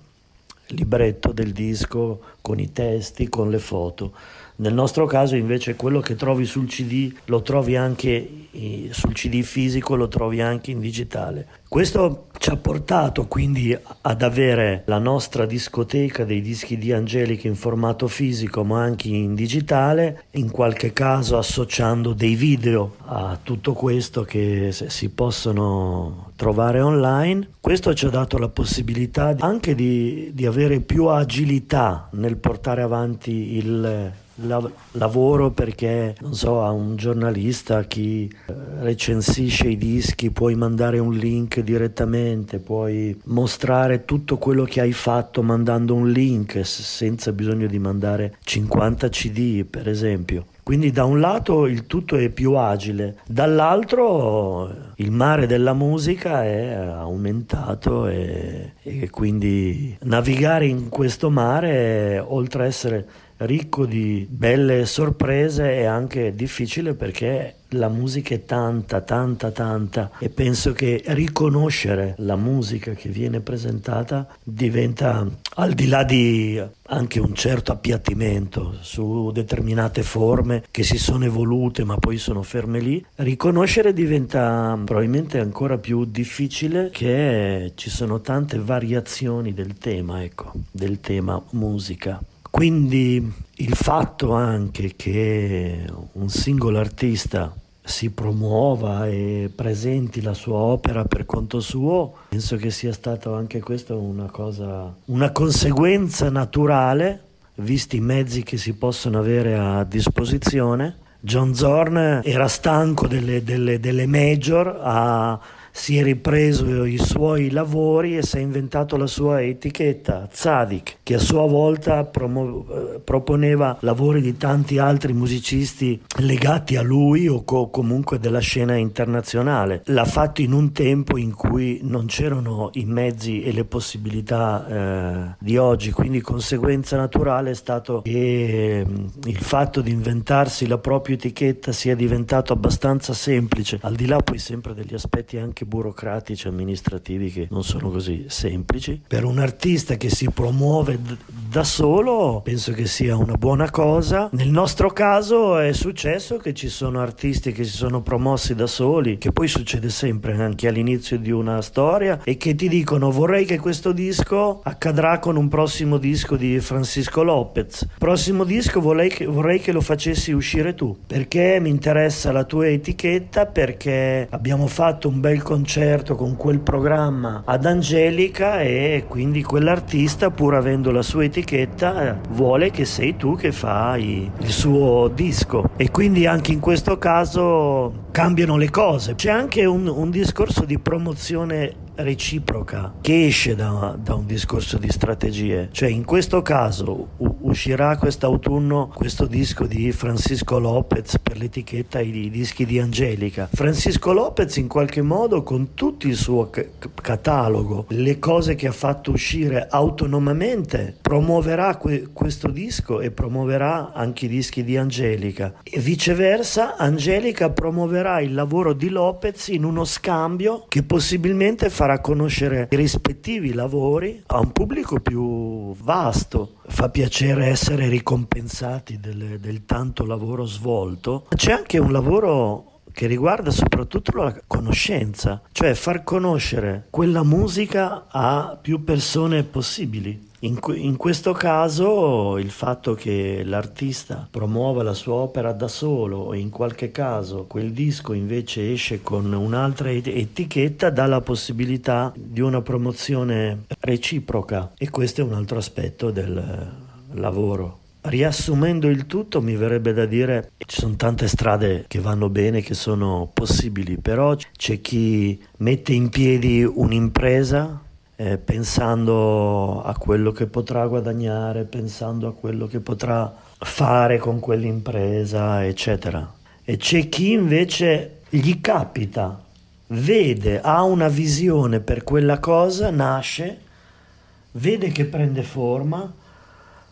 Speaker 6: libretto del disco con i testi, con le foto. Nel nostro caso invece quello che trovi sul CD lo trovi anche sul CD fisico, lo trovi anche in digitale. Questo ci ha portato quindi ad avere la nostra discoteca dei dischi di Angelica in formato fisico ma anche in digitale, in qualche caso associando dei video a tutto questo che si possono trovare online. Questo ci ha dato la possibilità anche di, di avere più agilità nel portare avanti il la- lavoro perché, non so, a un giornalista, chi eh, recensisce i dischi, puoi mandare un link direttamente, puoi mostrare tutto quello che hai fatto mandando un link senza bisogno di mandare 50 CD, per esempio. Quindi da un lato il tutto è più agile, dall'altro il mare della musica è aumentato e, e quindi navigare in questo mare, oltre a essere ricco di belle sorprese e anche difficile perché la musica è tanta, tanta, tanta e penso che riconoscere la musica che viene presentata diventa al di là di anche un certo appiattimento su determinate forme che si sono evolute ma poi sono ferme lì, riconoscere diventa probabilmente ancora più difficile che ci sono tante variazioni del tema, ecco, del tema musica. Quindi il fatto anche che un singolo artista si promuova e presenti la sua opera per conto suo, penso che sia stato anche questo una cosa, una conseguenza naturale, visti i mezzi che si possono avere a disposizione. John Zorn era stanco delle, delle, delle major, ha si è ripreso i suoi lavori e si è inventato la sua etichetta, Zadik, che a sua volta promo- eh, proponeva lavori di tanti altri musicisti legati a lui o co- comunque della scena internazionale. L'ha fatto in un tempo in cui non c'erano i mezzi e le possibilità eh, di oggi, quindi conseguenza naturale è stato che mm, il fatto di inventarsi la propria etichetta sia diventato abbastanza semplice, al di là poi sempre degli aspetti anche burocratici, amministrativi che non sono così semplici. Per un artista che si promuove d- da solo penso che sia una buona cosa. Nel nostro caso è successo che ci sono artisti che si sono promossi da soli, che poi succede sempre anche all'inizio di una storia e che ti dicono vorrei che questo disco accadrà con un prossimo disco di Francisco Lopez. Prossimo disco vorrei che, vorrei che lo facessi uscire tu perché mi interessa la tua etichetta, perché abbiamo fatto un bel concerto concerto con quel programma ad Angelica e quindi quell'artista pur avendo la sua etichetta vuole che sei tu che fai il suo disco e quindi anche in questo caso cambiano le cose. C'è anche un, un discorso di promozione reciproca che esce da, da, un discorso di strategie. Cioè in questo caso uscirà quest'autunno questo disco di Francisco Lopez per l'etichetta i, dischi di Angelica. Francisco Lopez in qualche modo con tutto il suo c- catalogo, le cose che ha fatto uscire autonomamente, promuoverà que- questo disco e promuoverà anche i dischi di Angelica. E viceversa Angelica promuoverà il lavoro di Lopez in uno scambio che possibilmente farà conoscere i rispettivi lavori a un pubblico più vasto. Fa piacere essere ricompensati del, del tanto lavoro svolto. C'è anche un lavoro che riguarda soprattutto la conoscenza, cioè far conoscere quella musica a più persone possibili. In, in, questo caso il fatto che l'artista promuova la sua opera da solo e in qualche caso quel disco invece esce con un'altra etichetta dà la possibilità di una promozione reciproca e questo è un altro aspetto del lavoro. Riassumendo il tutto mi verrebbe da dire ci sono tante strade che vanno bene, che sono possibili, però c'è chi mette in piedi un'impresa eh, pensando a quello che potrà guadagnare, pensando a quello che potrà fare con quell'impresa, eccetera. E c'è chi invece gli capita, vede, ha una visione per quella cosa, nasce, vede che prende forma,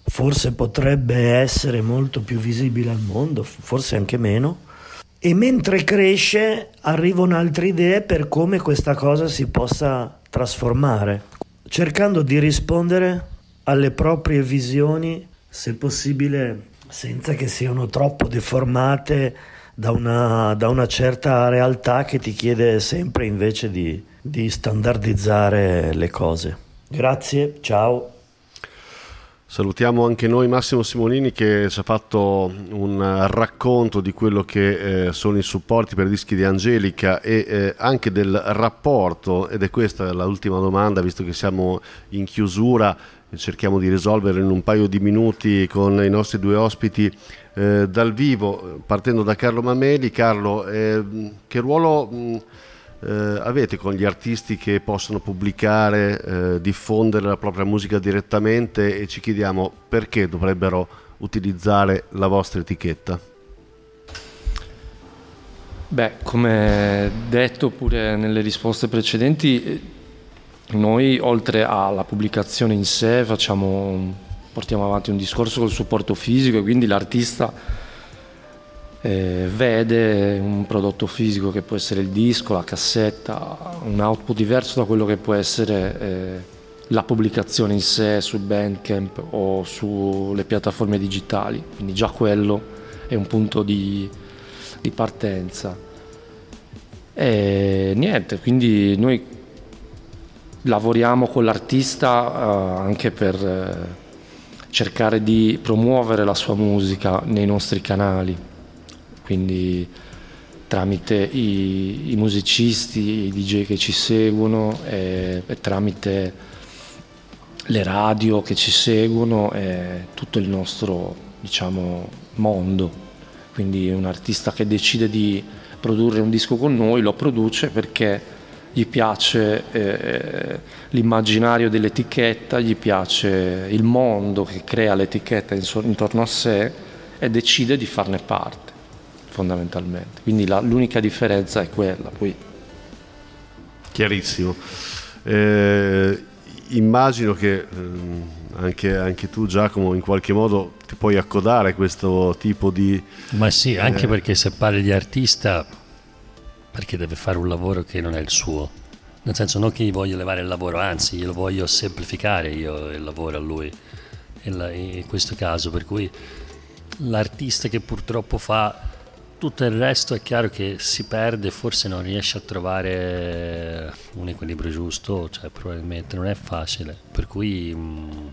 Speaker 6: forse potrebbe essere molto più visibile al mondo, forse anche meno, e mentre cresce arrivano altre idee per come questa cosa si possa trasformare, cercando di rispondere alle proprie visioni, se possibile senza che siano troppo deformate da una, da una certa realtà che ti chiede sempre invece di, di standardizzare le cose. Grazie, ciao.
Speaker 3: Salutiamo anche noi Massimo Simonini che ci ha fatto un racconto di quello che eh, sono i supporti per i dischi di Angelica e eh, anche del rapporto, ed è questa l'ultima domanda, visto che siamo in chiusura, e cerchiamo di risolvere in un paio di minuti con i nostri due ospiti eh, dal vivo, partendo da Carlo Mameli. Carlo, eh, che ruolo... Mh, eh, avete con gli artisti che possono pubblicare, eh, diffondere la propria musica direttamente e ci chiediamo perché dovrebbero utilizzare la vostra etichetta?
Speaker 7: Beh, come detto pure nelle risposte precedenti, noi oltre alla pubblicazione in sé facciamo, portiamo avanti un discorso col supporto fisico e quindi l'artista eh, vede un prodotto fisico che può essere il disco, la cassetta, un output diverso da quello che può essere eh, la pubblicazione in sé su Bandcamp o sulle piattaforme digitali, quindi già quello è un punto di, di partenza. E niente, quindi noi lavoriamo con l'artista uh, anche per uh, cercare di promuovere la sua musica nei nostri canali quindi tramite i, i musicisti, i DJ che ci seguono e, e, tramite le radio che ci seguono e tutto il nostro diciamo, mondo. Quindi un artista che decide di produrre un disco con noi lo produce perché gli piace eh, l'immaginario dell'etichetta, gli piace il mondo che crea l'etichetta intorno a sé e decide di farne parte fondamentalmente. Quindi la, l'unica differenza è quella. Poi...
Speaker 3: Chiarissimo. Eh, immagino che eh, anche, anche, tu Giacomo in qualche modo ti puoi accodare a questo tipo di...
Speaker 5: Ma sì, anche eh... perché se parli di artista, perché deve fare un lavoro che non è il suo. Nel senso non che gli voglio levare il lavoro, anzi glielo voglio semplificare io il lavoro a lui in questo caso. Per cui l'artista che purtroppo fa tutto il resto è chiaro che si perde, forse non riesce a trovare un equilibrio giusto, cioè probabilmente non è facile. Per cui mh, mm,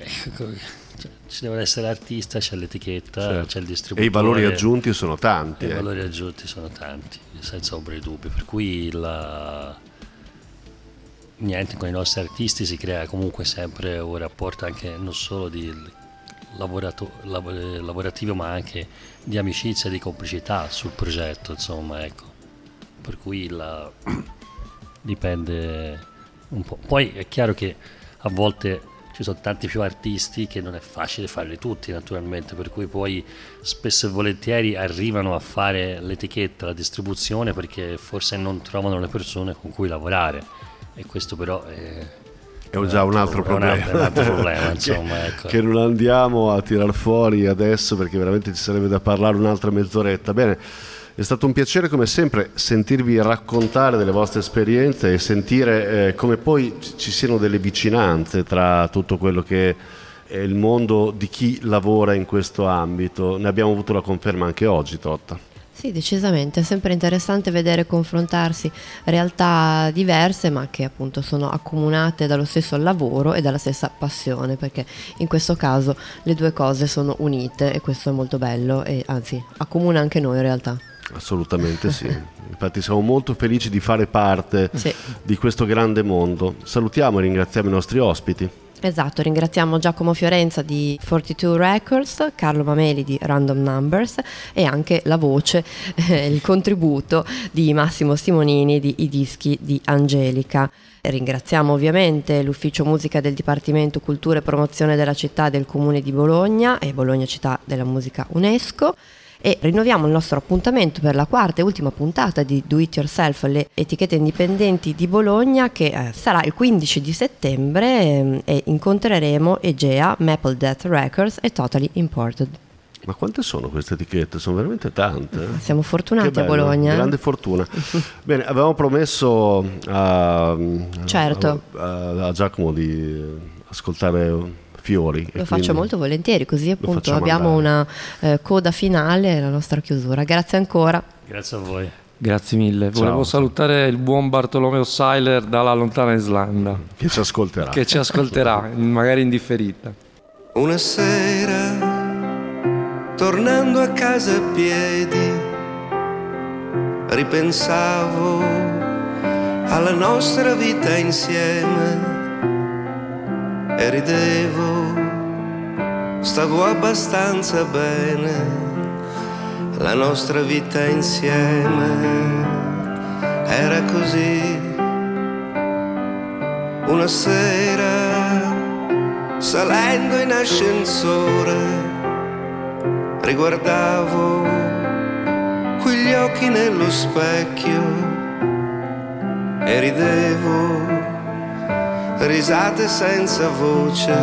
Speaker 5: ecco, cioè, ci deve essere l'artista, c'è l'etichetta,
Speaker 3: Certo.
Speaker 5: c'è il distributore.
Speaker 3: E i valori aggiunti sono tanti.
Speaker 5: E I
Speaker 3: eh.
Speaker 5: valori aggiunti sono tanti, senza ombra di dubbio. Per cui la... niente, con i nostri artisti si crea comunque sempre un rapporto anche non solo di lavorato- lav- lavorativo, ma anche di amicizia e di complicità sul progetto, insomma, ecco. Per cui la... dipende un po'. Poi è chiaro che a volte ci sono tanti più artisti che non è facile farli tutti naturalmente, per cui poi spesso e volentieri arrivano a fare l'etichetta, la distribuzione perché forse non trovano le persone con cui lavorare e questo però è,
Speaker 3: È già un altro problema.
Speaker 5: un altro problema,
Speaker 3: Che-
Speaker 5: insomma, ecco.
Speaker 3: che non andiamo a tirar fuori adesso perché veramente ci sarebbe da parlare un'altra mezz'oretta. Bene, è stato un piacere come sempre sentirvi raccontare delle vostre esperienze e sentire eh, come poi ci- ci siano delle vicinanze tra tutto quello che è il mondo di chi lavora in questo ambito. Ne abbiamo avuto la conferma anche oggi, Totta.
Speaker 2: Sì, decisamente, è sempre interessante vedere confrontarsi realtà diverse ma che appunto sono accomunate dallo stesso lavoro e dalla stessa passione, perché in questo caso le due cose sono unite e questo è molto bello e anzi accomuna anche noi in realtà.
Speaker 3: Assolutamente sì. Infatti siamo molto felici di fare parte
Speaker 2: Sì.
Speaker 3: di questo grande mondo. Salutiamo e ringraziamo i nostri ospiti.
Speaker 2: Esatto, ringraziamo Giacomo Fiorenza di 42 Records, Carlo Mameli di Random Numbers e anche la voce, eh, il contributo di Massimo Simonini di I Dischi di Angelica. Ringraziamo ovviamente l'Ufficio Musica del Dipartimento Cultura e Promozione della città del Comune di Bologna e Bologna Città della Musica UNESCO e rinnoviamo il nostro appuntamento per la quarta e ultima puntata di Do It Yourself, le etichette indipendenti di Bologna che eh, sarà il 15 di settembre ehm, e incontreremo Egea, Maple Death Records e Totally Imported.
Speaker 3: Ma quante sono queste etichette? Sono veramente tante. eh?
Speaker 2: Siamo fortunati
Speaker 3: Che
Speaker 2: a
Speaker 3: bello,
Speaker 2: Bologna. eh?
Speaker 3: Grande fortuna. Bene, avevamo promesso a,
Speaker 2: Certo.
Speaker 3: a- a Giacomo di ascoltare Fiori.
Speaker 2: Lo faccio molto volentieri, così appunto abbiamo
Speaker 3: andare.
Speaker 2: una eh, coda finale e la nostra chiusura. Grazie ancora.
Speaker 5: Grazie a voi.
Speaker 7: Grazie mille. Volevo
Speaker 3: Ciao.
Speaker 7: salutare il buon Bartolomeo Seiler dalla lontana Islanda,
Speaker 3: Che ci ascolterà.
Speaker 7: che ci ascolterà, magari in differita.
Speaker 9: Una sera, tornando a casa a piedi, ripensavo alla nostra vita insieme e ridevo, stavo abbastanza bene, la nostra vita insieme era così. Una sera, salendo in ascensore, riguardavo quegli occhi nello specchio e ridevo, risate senza voce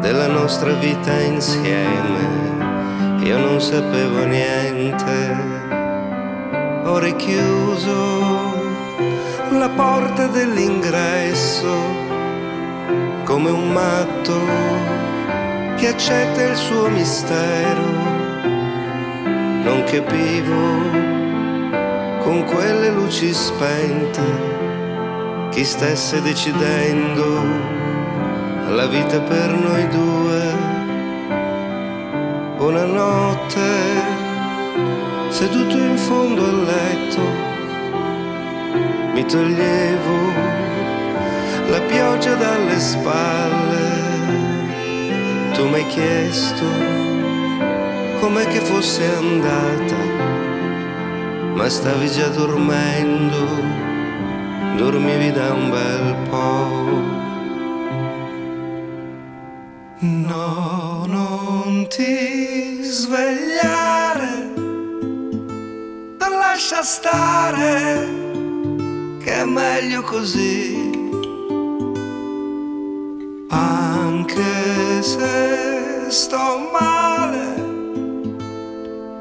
Speaker 9: della nostra vita insieme. Io non sapevo niente, ho richiuso la porta dell'ingresso come un matto che accetta il suo mistero. Non capivo con quelle luci spente chi stesse decidendo la vita per noi due. Buonanotte, seduto in fondo al letto, mi toglievo la pioggia dalle spalle. Tu mi hai chiesto com'è che fosse andata, ma stavi già dormendo, dormivi da un bel po'. No, non ti svegliare, lascia stare, che è meglio così. Anche se sto male,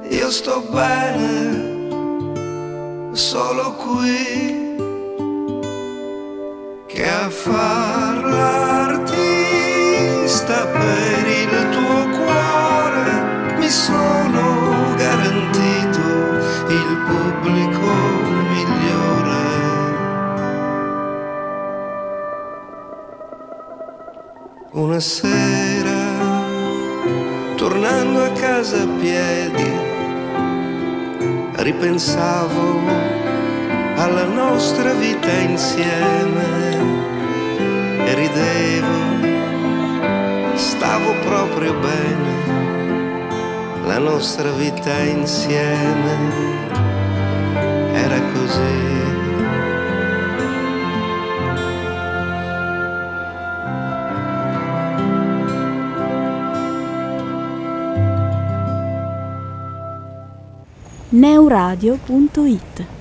Speaker 9: io sto bene, solo qui, che a far l'artista per il tuo cuore mi sono garantito il pubblico migliore. Una sera tornando a casa a piedi, ripensavo alla nostra vita insieme e ridevo, stavo proprio bene, la nostra vita insieme era così.
Speaker 1: neuradio.it